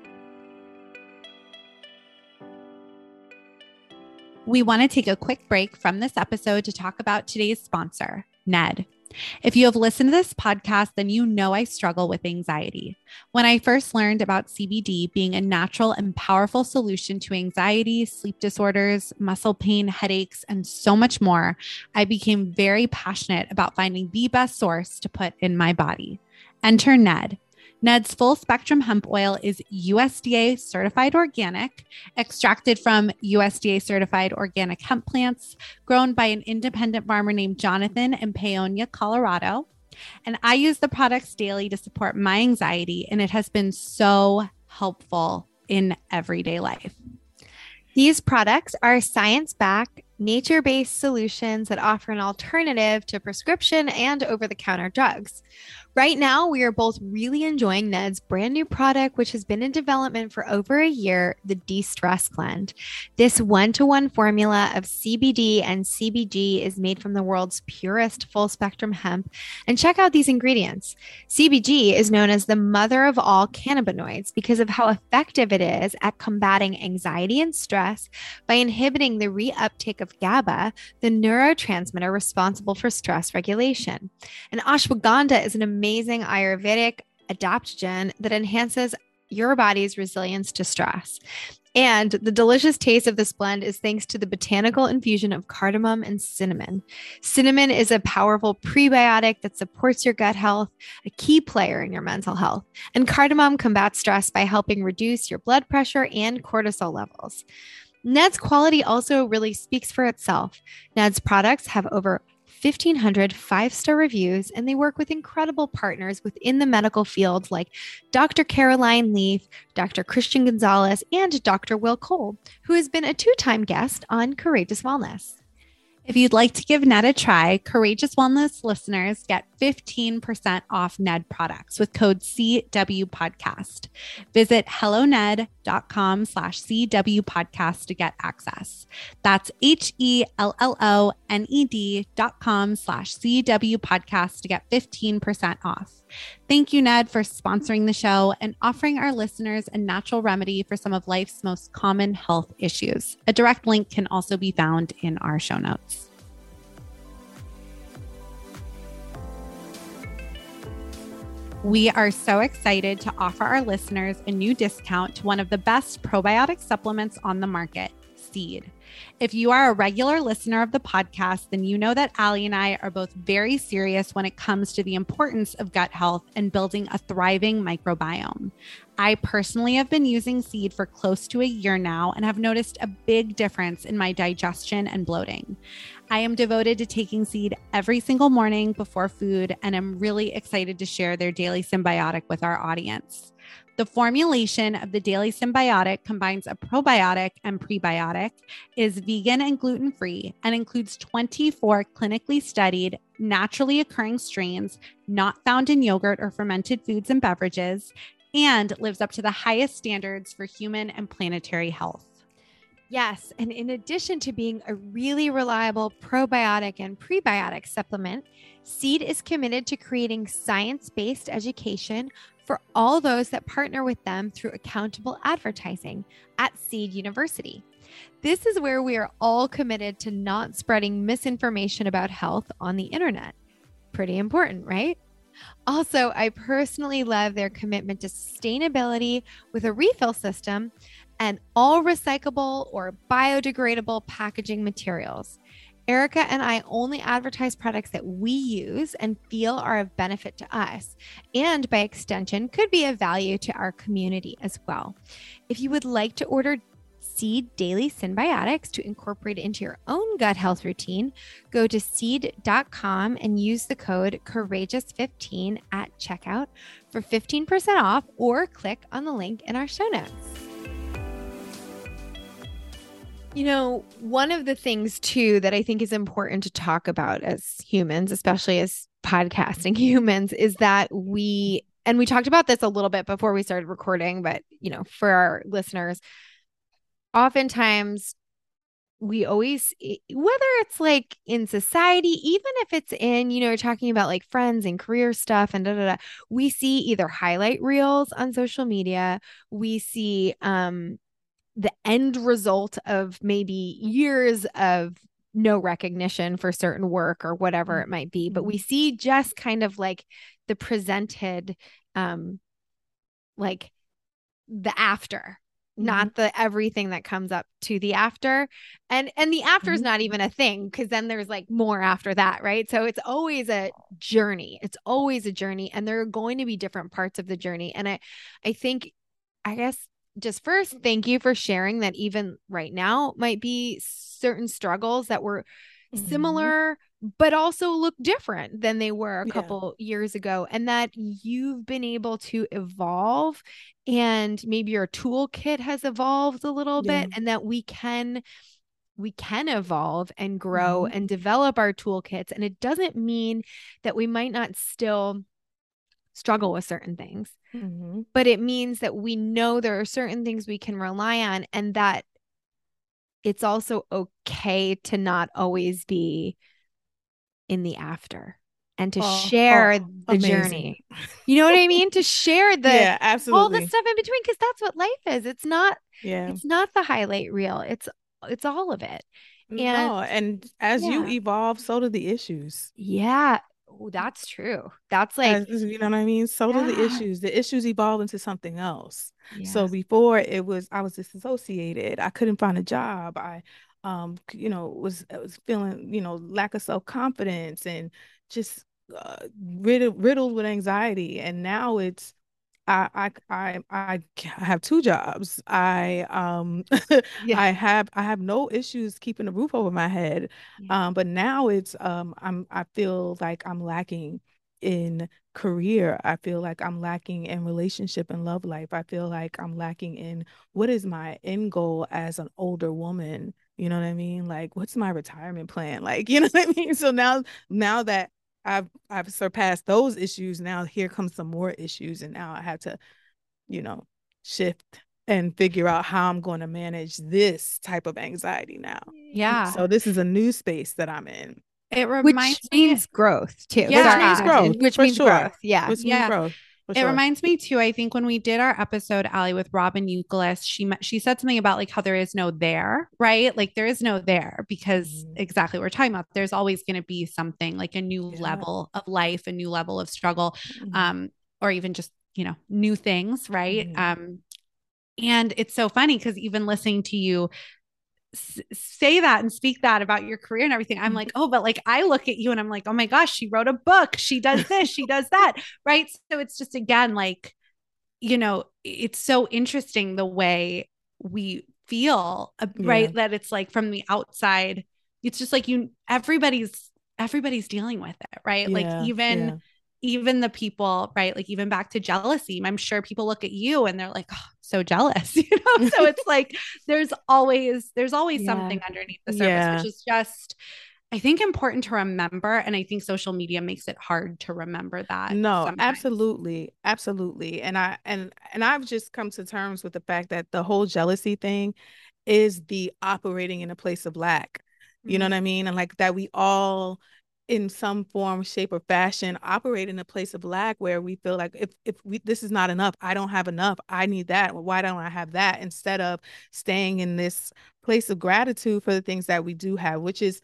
We want to take a quick break from this episode to talk about today's sponsor, Ned. If you have listened to this podcast, then you know I struggle with anxiety. When I first learned about CBD being a natural and powerful solution to anxiety, sleep disorders, muscle pain, headaches, and so much more, I became very passionate about finding the best source to put in my body. Enter Ned. Ned's full spectrum hemp oil is USDA certified organic, extracted from USDA certified organic hemp plants, grown by an independent farmer named Jonathan in Paonia, Colorado. And I use the products daily to support my anxiety, and it has been so helpful in everyday life. These products are science backed, nature based solutions that offer an alternative to prescription and over the counter drugs. Right now, we are both really enjoying Ned's brand new product, which has been in development for over a year the De Stress Blend. This one to one formula of CBD and CBG is made from the world's purest full spectrum hemp. And check out these ingredients CBG is known as the mother of all cannabinoids because of how effective it is at combating anxiety and stress by inhibiting the reuptake of GABA, the neurotransmitter responsible for stress regulation. And ashwagandha is an amazing amazing Ayurvedic adaptogen that enhances your body's resilience to stress. And the delicious taste of this blend is thanks to the botanical infusion of cardamom and cinnamon. Cinnamon is a powerful prebiotic that supports your gut health, a key player in your mental health. And cardamom combats stress by helping reduce your blood pressure and cortisol levels. Ned's quality also really speaks for itself. Ned's products have over 1,500 five star reviews, and they work with incredible partners within the medical field like Dr. Caroline Leaf, Dr. Christian Gonzalez, and Dr. Will Cole, who has been a two time guest on Courageous Wellness. If you'd like to give Ned a try, Courageous Wellness listeners get 15% off Ned products with code CW Podcast. Visit helloned.com slash CW Podcast to get access. That's H E L L O N E D dot com slash CW Podcast to get 15% off. Thank you, Ned, for sponsoring the show and offering our listeners a natural remedy for some of life's most common health issues. A direct link can also be found in our show notes. We are so excited to offer our listeners a new discount to one of the best probiotic supplements on the market, Seed. If you are a regular listener of the podcast, then you know that Allie and I are both very serious when it comes to the importance of gut health and building a thriving microbiome. I personally have been using seed for close to a year now and have noticed a big difference in my digestion and bloating. I am devoted to taking seed every single morning before food and am really excited to share their daily synbiotic with our audience. The formulation of the Daily Synbiotic combines a probiotic and prebiotic, is vegan and gluten free, and includes 24 clinically studied, naturally occurring strains not found in yogurt or fermented foods and beverages, and lives up to the highest standards for human and planetary health. Yes. And in addition to being a really reliable probiotic and prebiotic supplement, Seed is committed to creating science based education for all those that partner with them through accountable advertising at Seed University. This is where we are all committed to not spreading misinformation about health on the internet. Pretty important, right? Also, I personally love their commitment to sustainability with a refill system and all recyclable or biodegradable packaging materials. Erica and I only advertise products that we use and feel are of benefit to us, and by extension, could be of value to our community as well. If you would like to order Seed Daily Synbiotics to incorporate into your own gut health routine, go to seed.com and use the code Courageous15 at checkout for 15% off, or click on the link in our show notes. You know, one of the things too that I think is important to talk about as humans, especially as podcasting <laughs> humans, is that we, and we talked about this a little bit before we started recording, but, you know, for our listeners, oftentimes we always whether it's like in society even if it's in you know talking about like friends and career stuff and da, da, da, we see either highlight reels on social media we see um the end result of maybe years of no recognition for certain work or whatever mm-hmm. it might be but we mm-hmm. see just kind of like the presented um like the after mm-hmm. not the everything that comes up to the after and and the after is mm-hmm. not even a thing because then there's like more after that right so it's always a journey it's always a journey and there are going to be different parts of the journey and i i think i guess just first thank you for sharing that even right now might be certain struggles that were mm-hmm. similar but also look different than they were a yeah. couple years ago and that you've been able to evolve and maybe your toolkit has evolved a little yeah. bit and that we can we can evolve and grow mm-hmm. and develop our toolkits and it doesn't mean that we might not still struggle with certain things mm-hmm. but it means that we know there are certain things we can rely on and that it's also okay to not always be in the after and to oh, share oh, the amazing. journey. You know what I mean? to share <laughs> the yeah, absolutely. all the stuff in between because that's what life is. It's not yeah. It's not the highlight reel. It's it's all of it. And no, and as yeah. you evolve, so do the issues. Yeah. Oh, that's true. That's like as, you know what I mean. So yeah. do the issues. The issues evolve into something else. So before it was I was disassociated. I couldn't find a job. I um you know was was feeling you know lack of self-confidence and just uh, riddled, riddled with anxiety and now it's I I I I have two jobs. I um <laughs> yeah. I have I have no issues keeping a roof over my head. Yeah. Um but now it's um I'm I feel like I'm lacking in career. I feel like I'm lacking in relationship and love life. I feel like I'm lacking in what is my end goal as an older woman you know what I mean? Like, what's my retirement plan? Like, <laughs> you know what I mean? So now, now that I've I've surpassed those issues, now here comes some more issues, and now I have to, you know, shift and figure out how I'm going to manage this type of anxiety now. Yeah. So this is a new space that I'm in. It reminds which means growth too. Yeah, which means growth. Which means sure. growth. Yeah. Which yeah. growth it reminds me too. I think when we did our episode, Ali, with Robyn Youkilis, she she said something about like how there is no there, right? Like there is no there because mm-hmm. exactly what we're talking about. There's always going to be something like a new yeah. level of life, a new level of struggle, mm-hmm. um, or even just you know new things, right? Mm-hmm. Um, and it's so funny because even listening to you say that and speak that about your career and everything. I'm like, mm-hmm. oh, but like I look at you and I'm like, oh my gosh, she wrote a book. She does this, she does that. <laughs> Right. So it's just again, like, you know, it's so interesting the way we feel, right? That it's like from the outside, it's just like you, everybody's, everybody's dealing with it, right? Yeah, like even, yeah even the people, right? Like even back to jealousy, I'm sure people look at you and they're like, oh, so jealous, <laughs> you know? <laughs> so it's like there's always there's always yeah. something underneath the surface, yeah. which is just I think important to remember. And I think social media makes it hard to remember that. No, sometimes. absolutely. Absolutely. And I and and I've just come to terms with the fact that the whole jealousy thing is the operating in a place of lack. You mm-hmm. know what I mean? And like that we all in some form shape or fashion operate in a place of lack where we feel like if if we, this is not enough i don't have enough i need that why don't i have that instead of staying in this place of gratitude for the things that we do have which is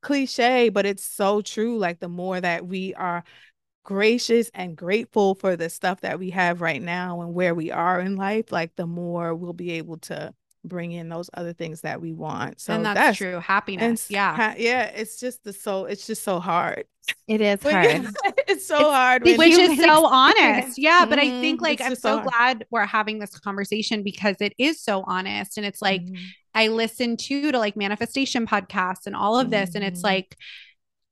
cliche but it's so true like the more that we are gracious and grateful for the stuff that we have right now and where we are in life like the more we'll be able to bring in those other things that we want. So and that's, that's true. Happiness. yeah. Ha- yeah. It's just the so it's just so hard. It is <laughs> hard. <laughs> it's so it's, hard. Which is so <laughs> honest. Yeah. Mm-hmm. But I think mm-hmm. like I'm so, so glad we're having this conversation because it is so honest. And it's like mm-hmm. I listen to to like manifestation podcasts and all of this. Mm-hmm. And it's mm-hmm. like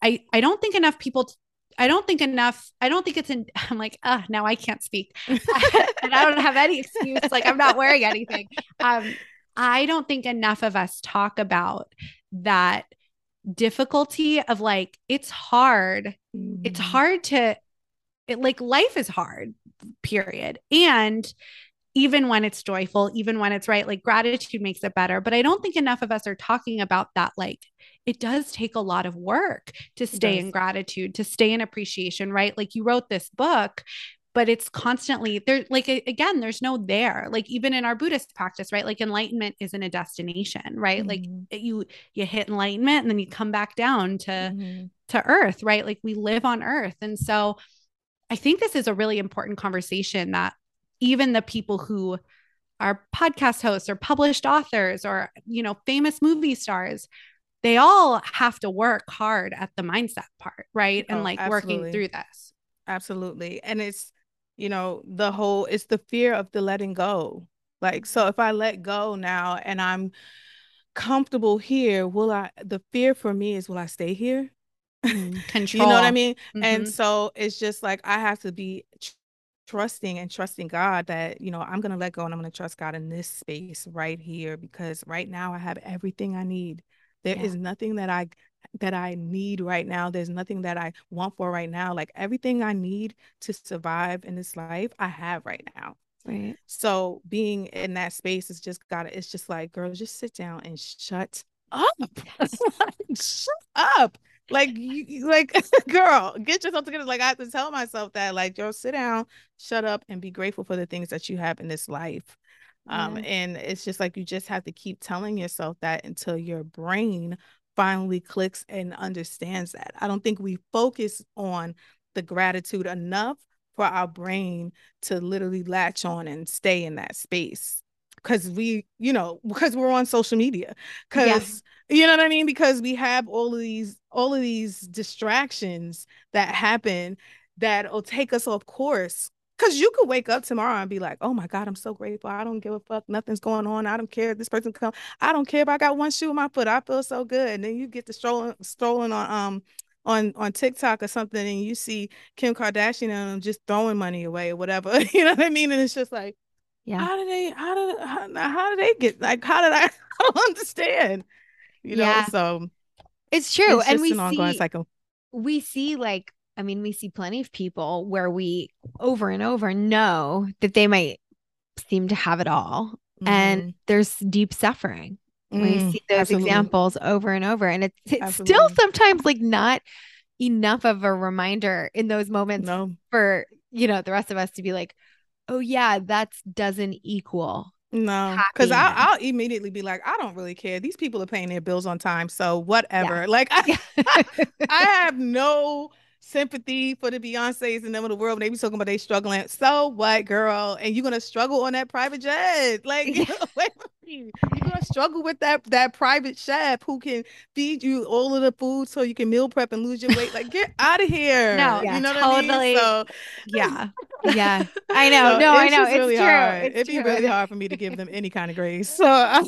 I I don't think enough people t- I don't think enough. I don't think it's in. I'm like, ah, now I can't speak, and I don't have any excuse. Like I'm not wearing anything. Um, I don't think enough of us talk about that difficulty of like, it's hard. Mm-hmm. It's hard to, it, like, life is hard, period. And even when it's joyful, even when it's right, like gratitude makes it better. But I don't think enough of us are talking about that. Like, it does take a lot of work to stay in gratitude, to stay in appreciation, right? Like, you wrote this book, but it's constantly there. Like, again, there's no there. Like, even in our Buddhist practice, right? Like, enlightenment isn't a destination, right? Mm-hmm. Like, you you hit enlightenment and then you come back down to mm-hmm. to earth, right? Like, we live on earth, and so. I think this is a really important conversation that even the people who are podcast hosts or published authors or you know famous movie stars they all have to work hard at the mindset part right and oh, like absolutely. working through this absolutely and it's you know the whole it's the fear of the letting go like so if i let go now and i'm comfortable here will i the fear for me is will i stay here control <laughs> you know what i mean mm-hmm. and so it's just like i have to be trusting and trusting God that, you know, I'm going to let go and I'm going to trust God in this space right here because right now I have everything I need. There yeah. is nothing that I that I need right now. There's nothing that I want for right now. Like everything I need to survive in this life, I have right now. Right. So being in that space is just gotta, it's just like, girl, just sit down and shut up. <laughs> shut up like you like <laughs> girl get yourself together like i have to tell myself that like yo sit down shut up and be grateful for the things that you have in this life um and it's just like you just have to keep telling yourself that until your brain finally clicks and understands that i don't think we focus on the gratitude enough for our brain to literally latch on and stay in that space because we, you know, <laughs> because we're on social media. Because yes. you know what I mean? Because we have all of these, all of these distractions that happen that'll take us off course. Cause you could wake up tomorrow and be like, "Oh my God, I'm so grateful. I don't give a fuck. Nothing's going on. I don't care if this person come. I don't care if I got one shoe in my foot. I feel so good." And then you get to strolling, strolling on um on on TikTok or something, and you see Kim Kardashian and them just throwing money away or whatever. <laughs> you know what I mean? And it's just like, yeah how did they how did how, how did they get like how did i, <laughs> I don't understand you know yeah. so it's true it's and we an ongoing see, cycle we see like i mean we see plenty of people where we over and over know that they might seem to have it all mm. and mm-hmm. there's deep suffering mm, we see those absolutely. examples over and over and it's, it's still sometimes like not enough of a reminder in those moments no. for you know the rest of us to be like oh yeah, that doesn't equal no, because I'll, I'll, immediately be like, I don't really care. These people are paying their bills on time, so whatever. Yeah. Like, <laughs> I, <laughs> I have no sympathy for the Beyonces and them of the world when they be talking about they struggling. So what, girl? And you're gonna struggle on that private jet? Like, <laughs> know, you're gonna struggle with that that private chef who can feed you all of the food so you can meal prep and lose your weight. Like, get <laughs> out of here. No, yeah, you know totally. I mean? So, yeah, yeah, <laughs> I know. So no, I know. It's really true. Hard. It's It'd true. be really hard for me to give them any kind of grace. So, <laughs>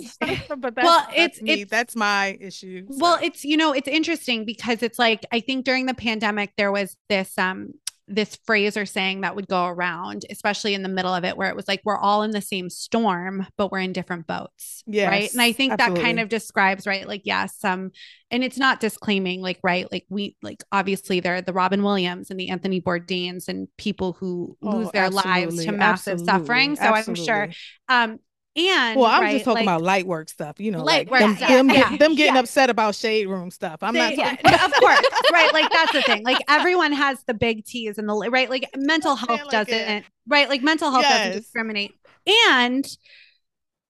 but that's, well, it's, that's me. It's, that's my issue. So. Well, it's you know, it's interesting because it's like I think during the pandemic there was this um this phrase or saying that would go around, especially in the middle of it, where it was like, we're all in the same storm, but we're in different boats. Yeah. Right. And I think absolutely. that kind of describes, right? Like, yes, um, and it's not disclaiming, like, right, like we like obviously there are the Robin Williams and the Anthony Bourdains and people who oh, lose their absolutely. lives to massive absolutely. suffering. So I'm sure um and well, I'm right, just talking like, about light work stuff, you know, light like work them, stuff, them, yeah, them getting yeah. upset about shade room stuff. I'm they, not, yeah, of course, <laughs> right? Like that's the thing. Like everyone has the big T's and the right. Like mental health like doesn't, it. right? Like mental health yes. doesn't discriminate, and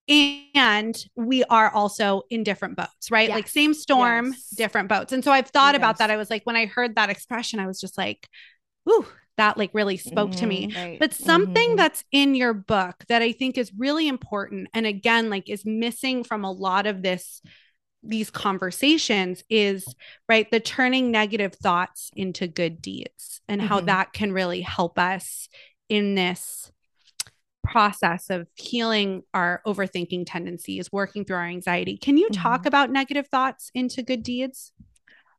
and we are also in different boats, right? Yes. Like same storm, yes. different boats. And so I've thought about that. I was like, when I heard that expression, I was just like, ooh, that like really spoke mm-hmm, to me. Mm-hmm. Right. But something mm-hmm. that's in your book that I think is really important and again like is missing from a lot of this these conversations is right the turning negative thoughts into good deeds and mm-hmm. how that can really help us in this process of healing our overthinking tendencies working through our anxiety can you talk mm-hmm. about negative thoughts into good deeds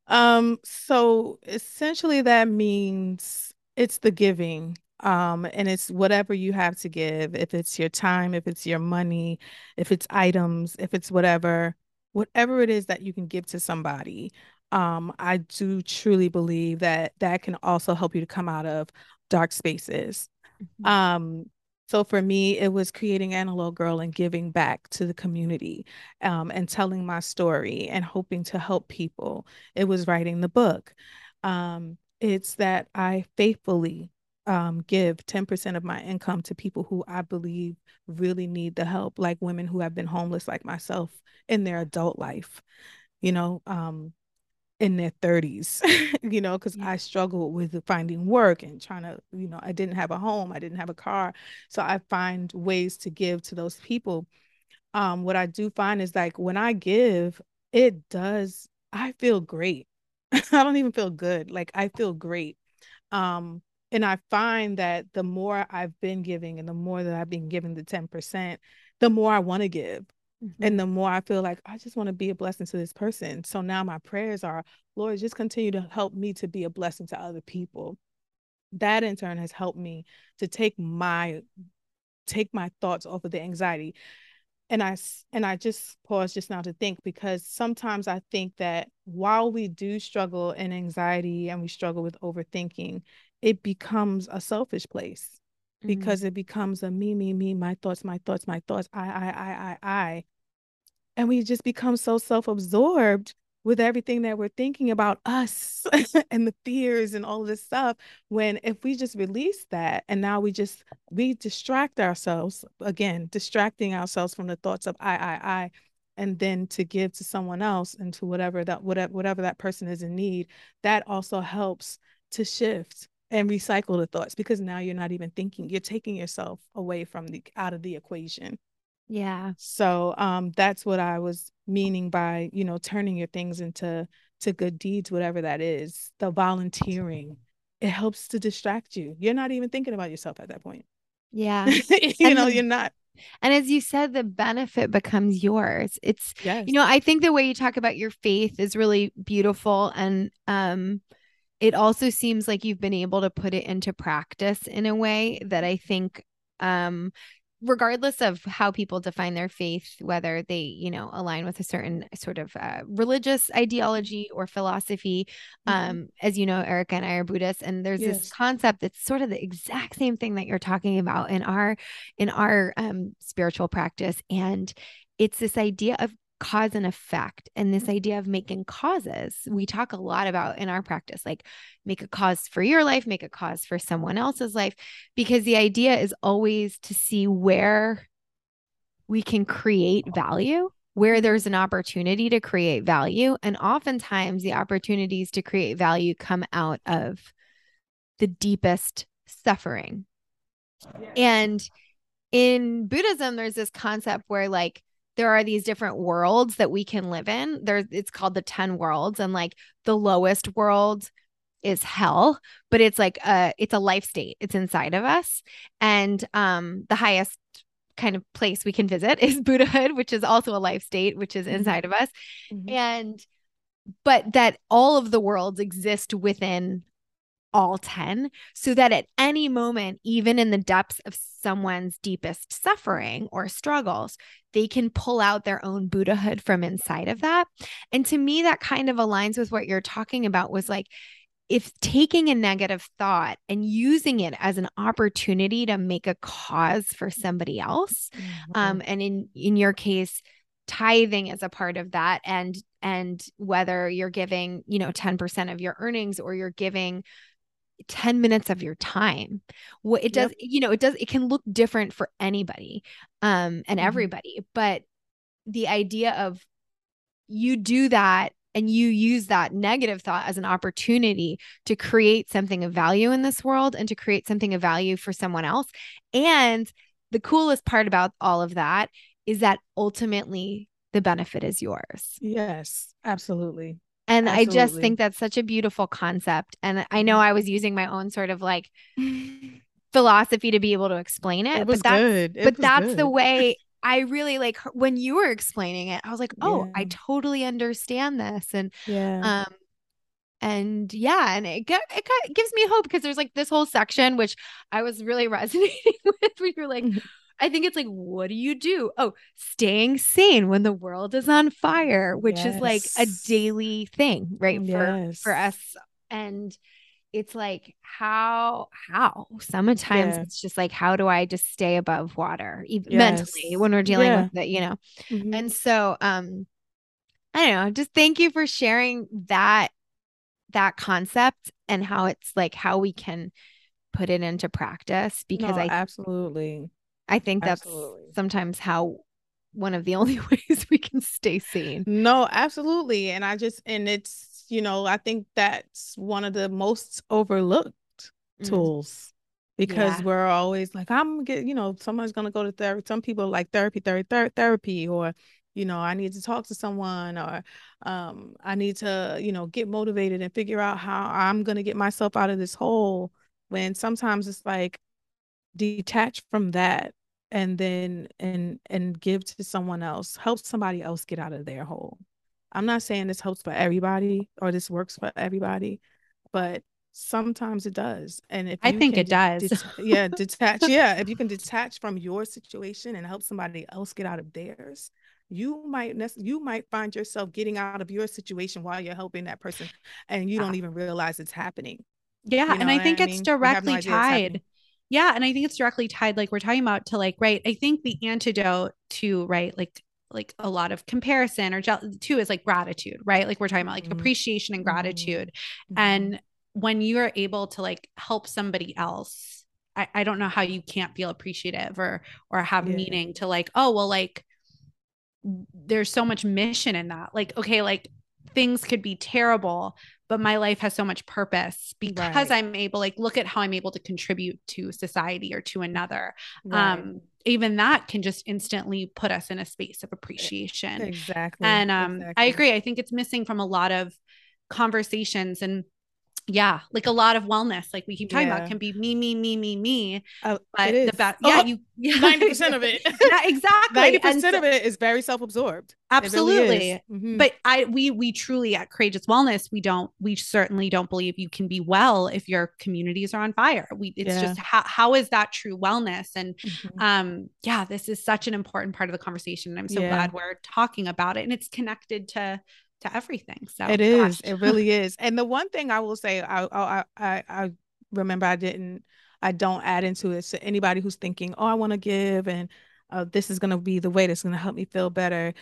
um so essentially that means it's the giving Um, and it's whatever you have to give, if it's your time, if it's your money, if it's items, if it's whatever, whatever it is that you can give to somebody. Um, I do truly believe that that can also help you to come out of dark spaces. Mm-hmm. Um, so for me, it was creating Analog Girl and giving back to the community um, and telling my story and hoping to help people. It was writing the book. Um, it's that I faithfully um, give 10% of my income to people who I believe really need the help, like women who have been homeless, like myself, in their adult life. You know, um, in their 30s, <laughs> you know, because yeah. I struggled with finding work and trying to, you know, I didn't have a home, I didn't have a car. So I find ways to give to those people. Um, what I do find is like when I give, it does, I feel great. <laughs> I don't even feel good. Like I feel great. Um, and I find that the more I've been giving and the more that I've been giving the 10%, the more I want to give. Mm-hmm. And the more I feel like I just want to be a blessing to this person. So now my prayers are, Lord, just continue to help me to be a blessing to other people. That in turn has helped me to take my take my thoughts off of the anxiety. And I and I just pause just now to think because sometimes I think that while we do struggle in anxiety and we struggle with overthinking, it becomes a selfish place because mm-hmm. it becomes a me, me, me, my thoughts, my thoughts, my thoughts, I, I, I, I, I. And we just become so self absorbed with everything that we're thinking about us <laughs> and the fears and all this stuff. When if we just release that and now we just, we distract ourselves again, distracting ourselves from the thoughts of I, I, I, and then to give to someone else and to whatever that whatever whatever that person is in need that also helps to shift and recycle the thoughts because now you're not even thinking you're taking yourself away from the out of the equation yeah. So um that's what i was meaning by you know turning your things into to good deeds whatever that is. The volunteering it helps to distract you. You're not even thinking about yourself at that point. Yeah. <laughs> You and know the, you're not. and as you said the benefit becomes yours. It's yes. you know i think the way you talk about your faith is really beautiful and um it also seems like you've been able to put it into practice in a way that I think um regardless of how people define their faith whether they you know align with a certain sort of uh, religious ideology or philosophy mm-hmm. um as you know erica and i are buddhists and there's yes. this concept that's sort of the exact same thing that you're talking about in our in our um spiritual practice and it's this idea of cause and effect and this mm-hmm. idea of making causes we talk a lot about in our practice like make a cause for your life make a cause for someone else's life because the idea is always to see where we can create value where mm-hmm. there's an opportunity to create value and oftentimes the opportunities to create value come out of the deepest suffering. And in buddhism there's this concept where like there are these different worlds that we can live in. There's it's called the 10 worlds. And like the lowest world is hell, but it's like a it's a life state. It's inside of us. And um the highest kind of place we can visit <laughs> is Buddhahood, which is also a life state, which is mm-hmm. inside of us. Mm-hmm. And but that all of the worlds exist within all 10 so that at any moment, even in the depths of someone's deepest suffering or struggles, they can pull out their own Buddhahood from inside of that. And to me, that kind of aligns with what you're talking about was like, if taking a negative thought and using it as an opportunity to make a cause for somebody else mm-hmm. um, and in in your case tithing is a part of that and and whether you're giving you know 10% of your earnings or you're giving 10 minutes of your time what it does yep. you know it does it can look different for anybody um and mm-hmm. everybody but the idea of you do that and you use that negative thought as an opportunity to create something of value in this world and to create something of value for someone else and the coolest part about all of that is that ultimately the benefit is yours yes absolutely and Absolutely. I just think that's such a beautiful concept. And I know I was using my own sort of like philosophy to be able to explain it. it but that's, good. It but that's good. the way I really like when you were explaining it. I was like, oh, yeah. I totally understand this. And yeah. um and yeah, and it, it gives me hope because there's like this whole section which I was really <laughs> resonating with where you're like, mm-hmm. I think it's like, what do you do? Oh, staying sane when the world is on fire, which yes. is like a daily thing, right? Yes. For for us. And it's like how how sometimes yeah. it's just like how do i just stay above water even yes. mentally when we're dealing yeah. with it you know mm-hmm. and so um i don't know just thank you for sharing that that concept and how it's like how we can put it into practice because no, i absolutely i think that's absolutely. sometimes how one of the <laughs> only ways we can stay sane no absolutely and i just and it's you know, I think that's one of the most overlooked mm. tools because yeah. we're always like, I'm get, you know, someone's gonna go to therapy. Some people like therapy, therapy, ther- therapy, or you know, I need to talk to someone, or um, I need to, you know, get motivated and figure out how I'm gonna get myself out of this hole. When sometimes it's like detach from that and then and and give to someone else, help somebody else get out of their hole. I'm not saying this helps for everybody or this works for everybody, but sometimes it does. And if I think it does, det- yeah, <laughs> detach. yeah, if you can detach from your situation and help somebody else get out of theirs, you might you might find yourself getting out of your situation while you're helping that person, and you ah. don't even realize it's happening. Yeah, you know and I think I it's mean? directly no tied. Yeah, and I think it's directly tied, like we're talking about, to like right. I think the antidote to right, like like a lot of comparison or too is like gratitude, right? Like we're talking about like mm-hmm. appreciation and mm-hmm. gratitude. Mm-hmm. And when you are able to like help somebody else, I, I don't know how you can't feel appreciative or or have yeah. meaning to like, oh well, like there's so much mission in that. Like, okay, like things could be terrible, but my life has so much purpose because right. I'm able, like, look at how I'm able to contribute to society or to another. Right. Um, even that can just instantly put us in a space of appreciation. Exactly. And um, exactly. I agree. I think it's missing from a lot of conversations and yeah, like a lot of wellness, like we keep talking yeah. about, can be me, me, me, me, me. Oh, but the bad, <laughs> yeah, oh, you ninety percent of it, <laughs> yeah, exactly. Ninety percent of it is very self-absorbed. Absolutely, really mm-hmm. but I we we truly at Courageous Wellness, we don't, we certainly don't believe you can be well if your communities are on fire. We, it's yeah. just how how is that true wellness? And mm-hmm. um, yeah, this is such an important part of the conversation, and I'm so yeah. glad we're talking about it, and it's connected to to everything. So it is. Gosh. It really is. And the one thing I will say, I, I I I remember I didn't I don't add into it. So anybody who's thinking, oh, I want to give and uh, this is going to be the way that's going to help me feel better.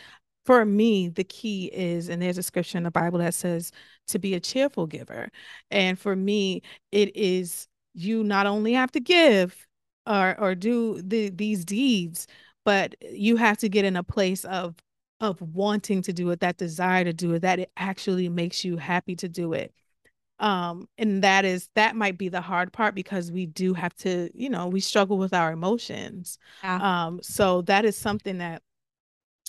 For me, the key is, and there's a scripture in the Bible that says to be a cheerful giver. And for me, it is you not only have to give or or do the these deeds, but you have to get in a place of of wanting to do it, that desire to do it, that it actually makes you happy to do it. Um, and that is that might be the hard part because we do have to, you know, we struggle with our emotions. Yeah. Um, so that is something that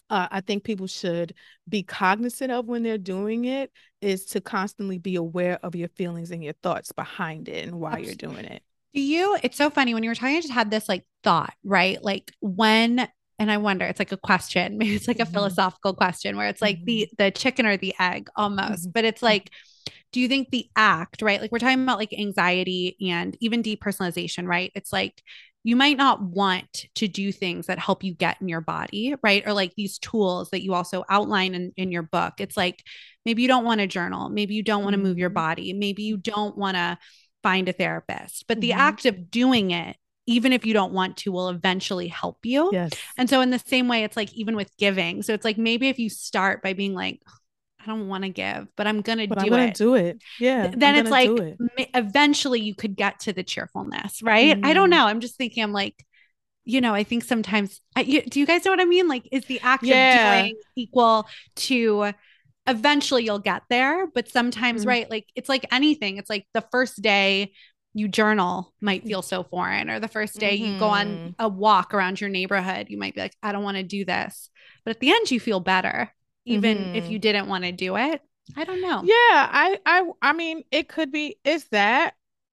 uh, I think people should be cognizant of when they're doing it is to constantly be aware of your feelings and your thoughts behind it and why Absolutely. you're doing it. Do you? It's so funny when you were talking. I just had this like thought, right? Like when and I wonder, it's like a question, <laughs> maybe it's like a mm-hmm. philosophical question where it's like mm-hmm. the the chicken or the egg almost, mm-hmm. but it's like, do you think the act, right? Like we're talking about like anxiety and even depersonalization, right? It's like you might not want to do things that help you get in your body, right? Or like these tools that you also outline in, in your book. It's like maybe you don't want to journal, maybe you don't want to move your mm-hmm. body, maybe you don't want to find a therapist, but the mm-hmm. act of doing it even if you don't want to, will eventually help you. Yes. And so, in the same way, it's like even with giving. So, it's like maybe if you start by being like, I don't want to give, but I'm going to do I'm gonna it. do it. Yeah. Then it's like it. eventually you could get to the cheerfulness, right? Mm. I don't mm. know. I'm just thinking, I'm like, you know, I think sometimes, I, you, do you guys know what I mean? Like, is the act yeah. of doing equal to eventually you'll get there? But sometimes, mm. right? Like, it's like anything. It's like the first day you journal might feel so foreign or the first day mm-hmm. you go on mm-hmm. a walk around your neighborhood you might be like i don't want to do this but at the end you feel better even mm-hmm. if you didn't want to do it i don't know yeah i i i mean it could be is that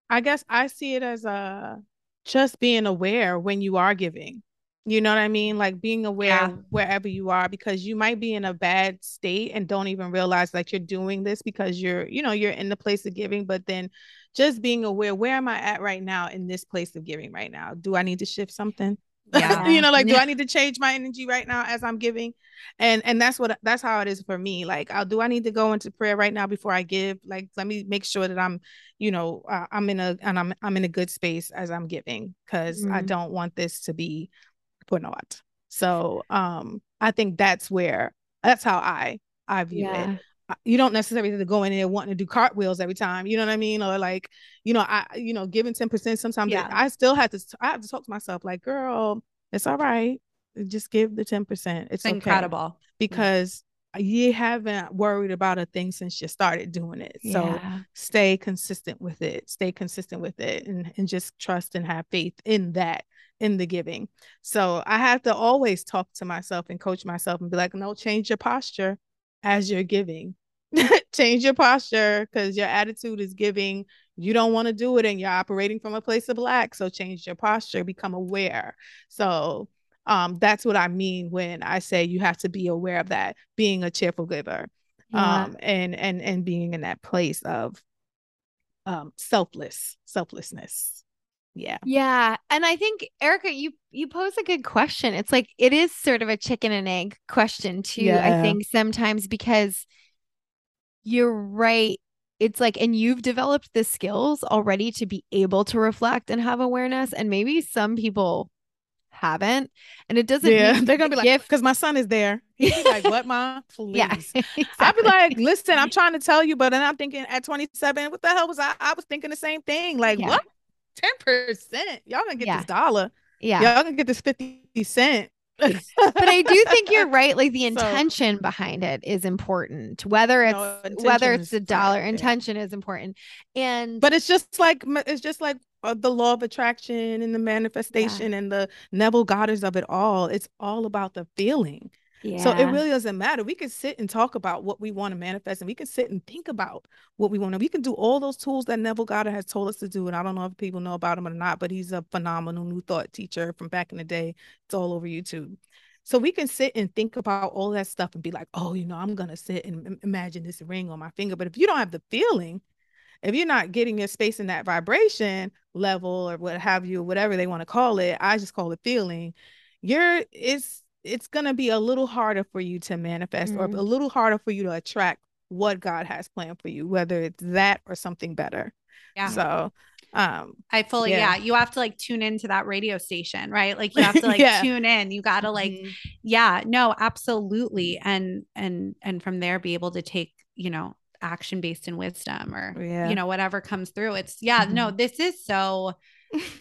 i guess i see it as a just being aware when you are giving You know what I mean? Like being aware Yeah. wherever you are because you might be in a bad state and don't even realize that you're doing this because you're, you know, you're in the place of giving, but then just being aware, where am I at right now in this place of giving right now? Do I need to shift something? <laughs> Yeah. you know, like do I need to change my energy right now as I'm giving? And and that's what that's how it is for me. Like, I'll, do I need to go into prayer right now before I give? Like, let me make sure that I'm, you know, uh, I'm in a and I'm I'm in a good space as I'm giving because I Mhm. don't want this to be for naught. So, um, I think that's where that's how I I view it Yeah. uh, you don't necessarily have to go in there wanting to do cartwheels every time. You know what I mean? Or like, you know, I, you know, giving 10%, sometimes Yeah. I still have to, I have to talk to myself like, girl, it's all right. Just give the 10%. It's It's okay." incredible. because you haven't worried about a thing since you started doing it. So Yeah. stay consistent with it. Stay consistent with it and, and just trust and have faith in that, in the giving. So I have to always talk to myself and coach myself and be like, no, change your posture as you're giving. <laughs> change your posture because your attitude is giving. You don't want to do it and you're operating from a place of lack. So change your posture, become aware. So um that's what I mean when I say you have to be aware of that, being a cheerful giver Yeah. um and and and being in that place of um selfless selflessness yeah Yeah, and I think Erica, you you pose a good question. It's like it is sort of a chicken and egg question too. I think sometimes because you're right. It's like, and you've developed the skills already to be able to reflect and have awareness, and maybe some people haven't. And it doesn't yeah mean they're gonna be like because my son is there he'd like what mom <laughs> please Yeah, <laughs> I'd be like listen I'm trying to tell you but then I'm thinking at 27 what the hell was I I was thinking the same thing like Yeah. what 10% y'all gonna get Yeah. this dollar yeah. y'all gonna get this 50 cent <laughs> But I do think you're right. Like the <laughs> So- intention behind it is important. Whether it's No, whether it's the dollar, intention is important. And But it's just like it's just like uh, the law of attraction and the manifestation and the Neville Goddard of it all. It's all about the feeling. Yeah, So it really doesn't matter. We can sit and talk about what we want to manifest, and we can sit and think about what we want to. We can do all those tools that Neville Goddard has told us to do. And I don't know if people know about him or not, but he's a phenomenal new thought teacher from back in the day. It's all over YouTube. So we can sit and think about all that stuff and be like, oh, you know, I'm gonna sit and imagine this ring on my finger. But if you don't have the feeling, if you're not getting your space in that vibration level or what have you, whatever they want to call it, I just call it feeling. You're it's it's gonna be a little harder for you to manifest or Mm. a little harder for you to attract what God has planned for you, whether it's that or something better. Yeah. So um I fully, Yeah. yeah. You have to like tune into that radio station, right? Like you have to <laughs> like Yeah. tune in. You got to like, mhm. yeah, no, absolutely. And, and, and from there be able to take, you know, action based in wisdom or, Yeah. you know, whatever comes through. It's, yeah, no, this is so,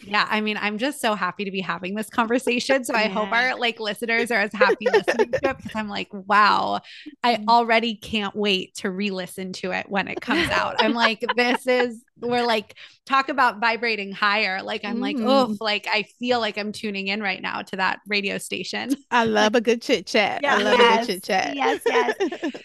yeah. I mean, I'm just so happy to be having this conversation. So I hope our like listeners are as happy listening to it because I'm like, wow, I Mhm. already can't wait to re listen to it when it comes out. I'm like, this is, we're like, talk about vibrating higher. Like, I'm like, oh, like I feel like I'm tuning in right now to that radio station. I love a good chit chat. Yeah. I love a good chit chat. Yes, yes.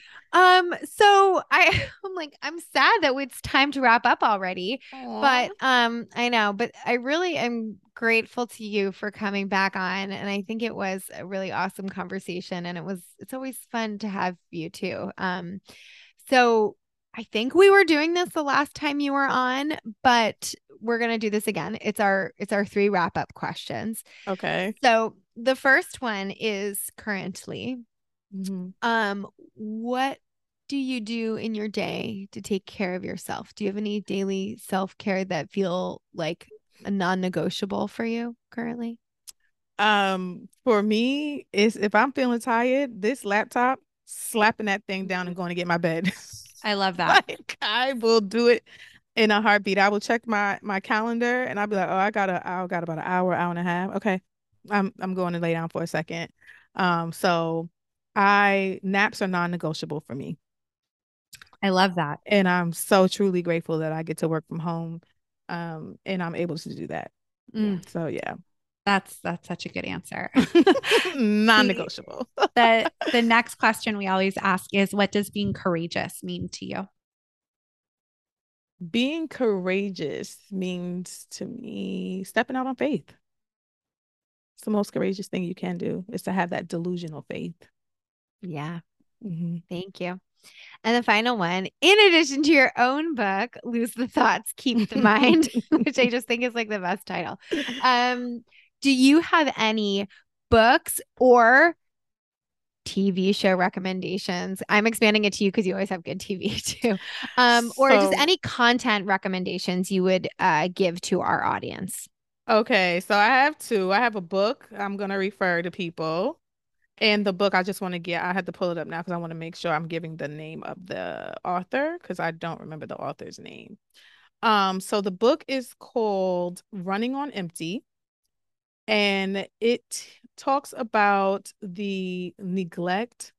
<laughs> Um, so I <laughs> I'm like, I'm sad that it's time to wrap up already. But um, I know, but I really am grateful to you for coming back on. And I think it was a really awesome conversation. And it was it's always fun to have you too. Um, so I think we were doing this the last time you were on, but we're gonna do this again. It's our it's our three wrap up questions. okay. So the first one is currently Mhm. um, what do you do in your day to take care of yourself? Do you have any daily self-care that feel like a non-negotiable for you currently? Um, for me, is if I'm feeling tired, this laptop, slapping that thing down and going to get my bed. <laughs> I love that. Like I will do it in a heartbeat. I will check my my calendar and I'll be like, oh, I got a I got about an hour, hour and a half. Okay. I'm I'm going to lay down for a second. Um, so I naps are non-negotiable for me. I love that. And I'm so truly grateful that I get to work from home. Um, and I'm able to do that. Mm, So yeah. that's that's such a good answer. <laughs> non-negotiable. the <laughs> the next question we always ask is what does being courageous mean to you? Being courageous means to me stepping out on faith. It's the most courageous thing you can do is to have that delusional faith. Yeah. Mhm. Thank you. And the final one, in addition to your own book, Lose the Thoughts, Keep the Mind, <laughs> <laughs> which I just think is like the best title. Um, do you have any books or TV show recommendations? I'm expanding it to you because you always have good TV <laughs> too. Um, or just any content recommendations you would uh, give to our audience. Okay, so I have two. I have a book I'm going to refer to people. And the book I just want to get, I had to pull it up now because I want to make sure I'm giving the name of the author because I don't remember the author's name. Um, so the book is called Running on Empty, and it talks about the neglect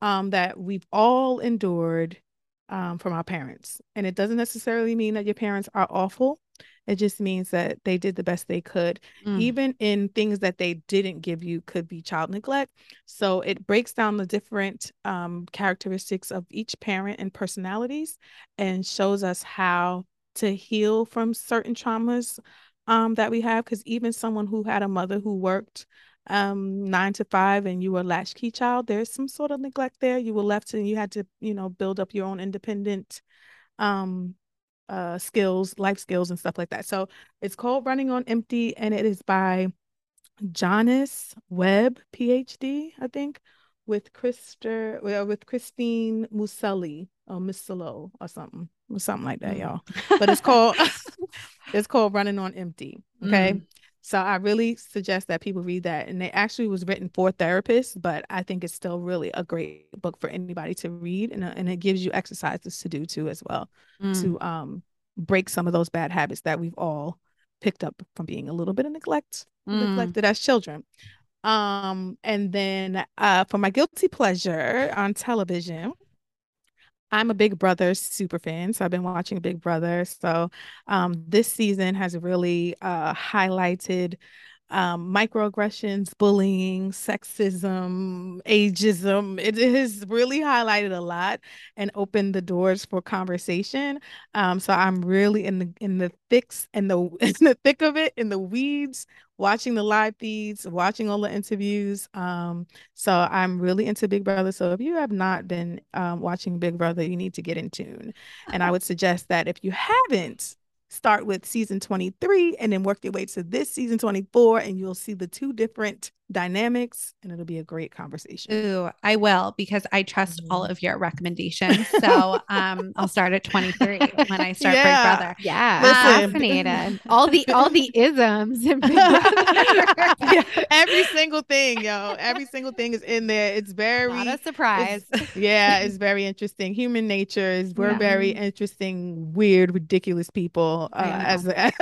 um that we've all endured um from our parents. And it doesn't necessarily mean that your parents are awful. It just means that they did the best they could Mm. even in things that they didn't give you could be child neglect. So it breaks down the different um, characteristics of each parent and personalities and shows us how to heal from certain traumas um, that we have. Because even someone who had a mother who worked um, nine to five and you were a latchkey child, there's some sort of neglect there. You were left and you had to, you know, build up your own independent um uh skills, life skills and stuff like that. So it's called Running on Empty and it is by Jonas Webb, PhD, I think, with Christer, well, with Christine Muselli or Mussello or something, or something like that, Mm. y'all. <laughs> But it's called <laughs> it's called Running on Empty. Okay. Mm. So I really suggest that people read that. And it actually was written for therapists, but I think it's still really a great book for anybody to read. And, uh, and it gives you exercises to do too as well Mm. to um break some of those bad habits that we've all picked up from being a little bit of neglect Mm. neglected as children. Um, and then uh for my guilty pleasure on television, I'm a Big Brother super fan, so I've been watching Big Brother. So um this season has really uh highlighted um microaggressions, bullying, sexism, ageism. It has really highlighted a lot and opened the doors for conversation. Um, so I'm really in the in the thicks and the <laughs> in the thick of it, in the weeds, watching the live feeds, watching all the interviews. Um, so I'm really into Big Brother. So if you have not been um, watching Big Brother, you need to get in tune. And I would suggest that if you haven't, start with season 23 and then work your way to this season 24, and you'll see the two different dynamics, and it'll be a great conversation. Ooh, I will because I trust all Mhm. of your recommendations. So um, I'll start at 23 when I start Yeah. Big Brother. Yeah, Listen. fascinated. <laughs> All the all the isms. in Big <laughs> Brother. Yeah, every single thing, yo, every single thing is in there. It's very Not a surprise. It's- <laughs> yeah, it's very interesting. Human nature is we're Yeah. very interesting, weird, ridiculous people uh, as a as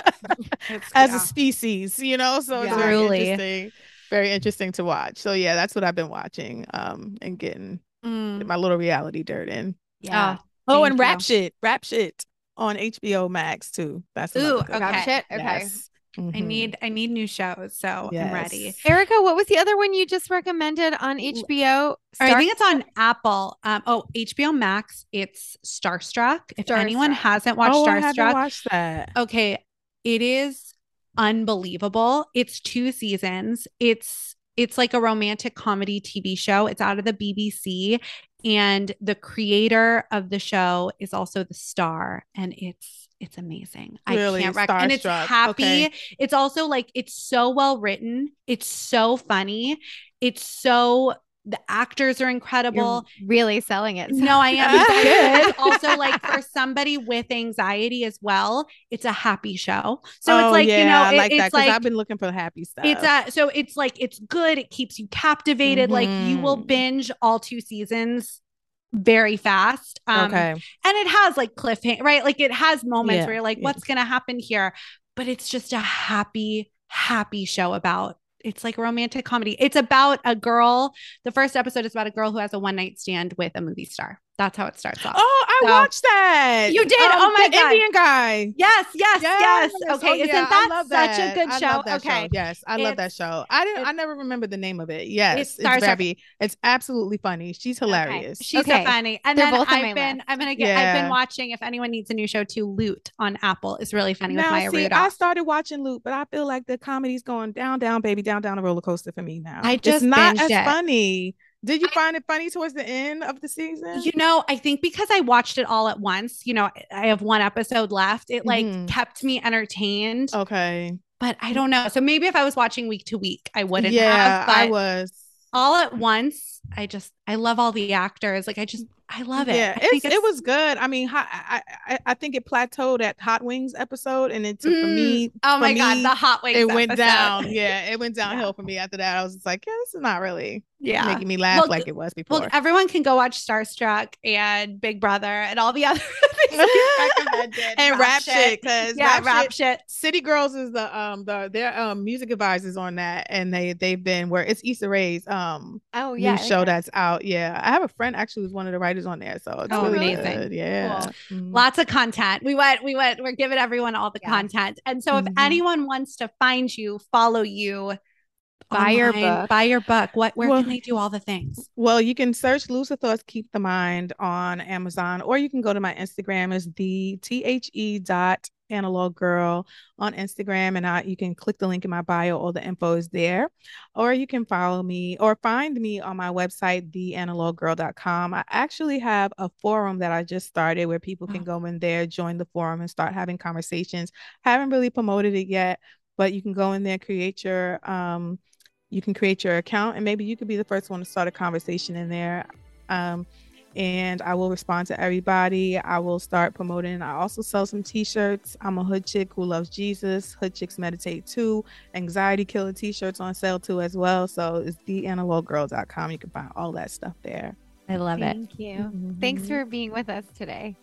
yeah. a species, you know. So it's Yeah. very Truly. interesting, very interesting to watch. So yeah, that's what I've been watching um and getting Mm. my little reality dirt in. Yeah. Oh, Thank and rap you. shit, rap shit on HBO Max too. That's another Ooh, good okay. Rap shit? Okay. Yes. I Mhm. need I need new shows, so I'm ready. Erica, what was the other one you just recommended on HBO? Or I think it's on Apple. Um, oh, HBO Max. It's Starstruck. If anyone hasn't watched oh, I haven't Starstruck, watched that. okay, it is unbelievable. It's two seasons. It's it's like a romantic comedy TV show. It's out of the BBC and the creator of the show is also the star and it's it's amazing. Really? I can't rec- and it's happy. Okay. It's also like it's so well written. It's so funny. It's so the actors are incredible. You're really selling it. No, I am. <laughs> That's But good. it's also like for somebody with anxiety as well, it's a happy show. So oh, it's like, yeah, you know, I it- like that it's because like I've been looking for the happy stuff. it's a so it's like it's good. It keeps you captivated. Like you will Mhm. binge all two seasons very fast. Um okay. and it has like cliffhanger, right? Like it has moments Yeah, where you're like, yeah. what's gonna happen here? But it's just a happy, happy show about it's like a romantic comedy. It's about a girl. The first episode is about a girl who has a one night stand with a movie star. That's how it starts off. Oh, I So- watched that. You did? Oh, oh my the God. Indian guy. Yes, yes, yes. Oh, Okay, isn't yeah, I that such a good I show? that okay. show. Yes, I love that show. I didn't. I never remember the name of it. Yes, It's it's, Trek. It's absolutely funny. She's hilarious. Okay. She's Okay. so funny. And They're then both I've been list. I'm gonna get I've been watching if anyone needs a new show to Loot on Apple is really funny with now, Maya see, I started watching Loot, but I feel like the comedy's going down, down, baby, down, down the roller coaster for me now. I just it's not as it. funny. Did you find it funny towards the end of the season? You know, I think because I watched it all at once, you know, I have one episode left. It like Mhm. kept me entertained, okay. but I don't know. So maybe if I was watching week to week, I wouldn't yeah, have. But I was. all at once, I just I love all the actors. Like I just I love it. Yeah, I think it's, it was good. I mean, hot, I, I I think it plateaued at Hot Wings episode, and it took for Mm. me. Oh for my god, me, the hot wings. it went episode. down. Yeah, it went <laughs> downhill for me after that. I was just like, yeah, this is not really Yeah. making me laugh Well, like it was before. Well, everyone can go watch Starstruck and Big Brother and all the <laughs> other <laughs> things and rap shit, because Yeah, rap, rap shit. shit. City Girls is the um the their um music advisors on that, and they they've been where it's Issa Rae's um Oh yeah. new show that. that's out. Yeah, I have a friend actually who's one of the writers on there, so it's Oh, really amazing. good. Yeah, Mhm. Lots of content. We went, we went, we're giving everyone all the Yeah. content. And so if Mhm. anyone wants to find you, follow you, Buy your book. buy your book, what where Well- can they do all the things? Well, you can search Lose the Thoughts, Keep the Mind on Amazon, or you can go to my Instagram is the T H E dot analog girl on Instagram, and I, you can click the link in my bio. All the info is there, or you can follow me or find me on my website, theanaloggirl.com. I actually have a forum that I just started where people can go in there, join the forum, and start having conversations. Haven't really promoted it yet, but you can go in there, create your um you can create your account and maybe you could be the first one to start a conversation in there um, and i will respond to everybody i will start promoting i also sell some t-shirts i'm a hood chick who loves jesus hood chicks meditate too anxiety killer t-shirts on sale too as well so it's theanaloggirl.com you can find all that stuff there I love it. Thank you. Thanks Mhm. for being with us today.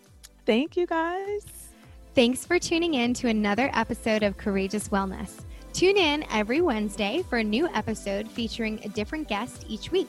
thank you guys Thanks for tuning in to another episode of Courageous Wellness. Tune in every Wednesday for a new episode featuring a different guest each week.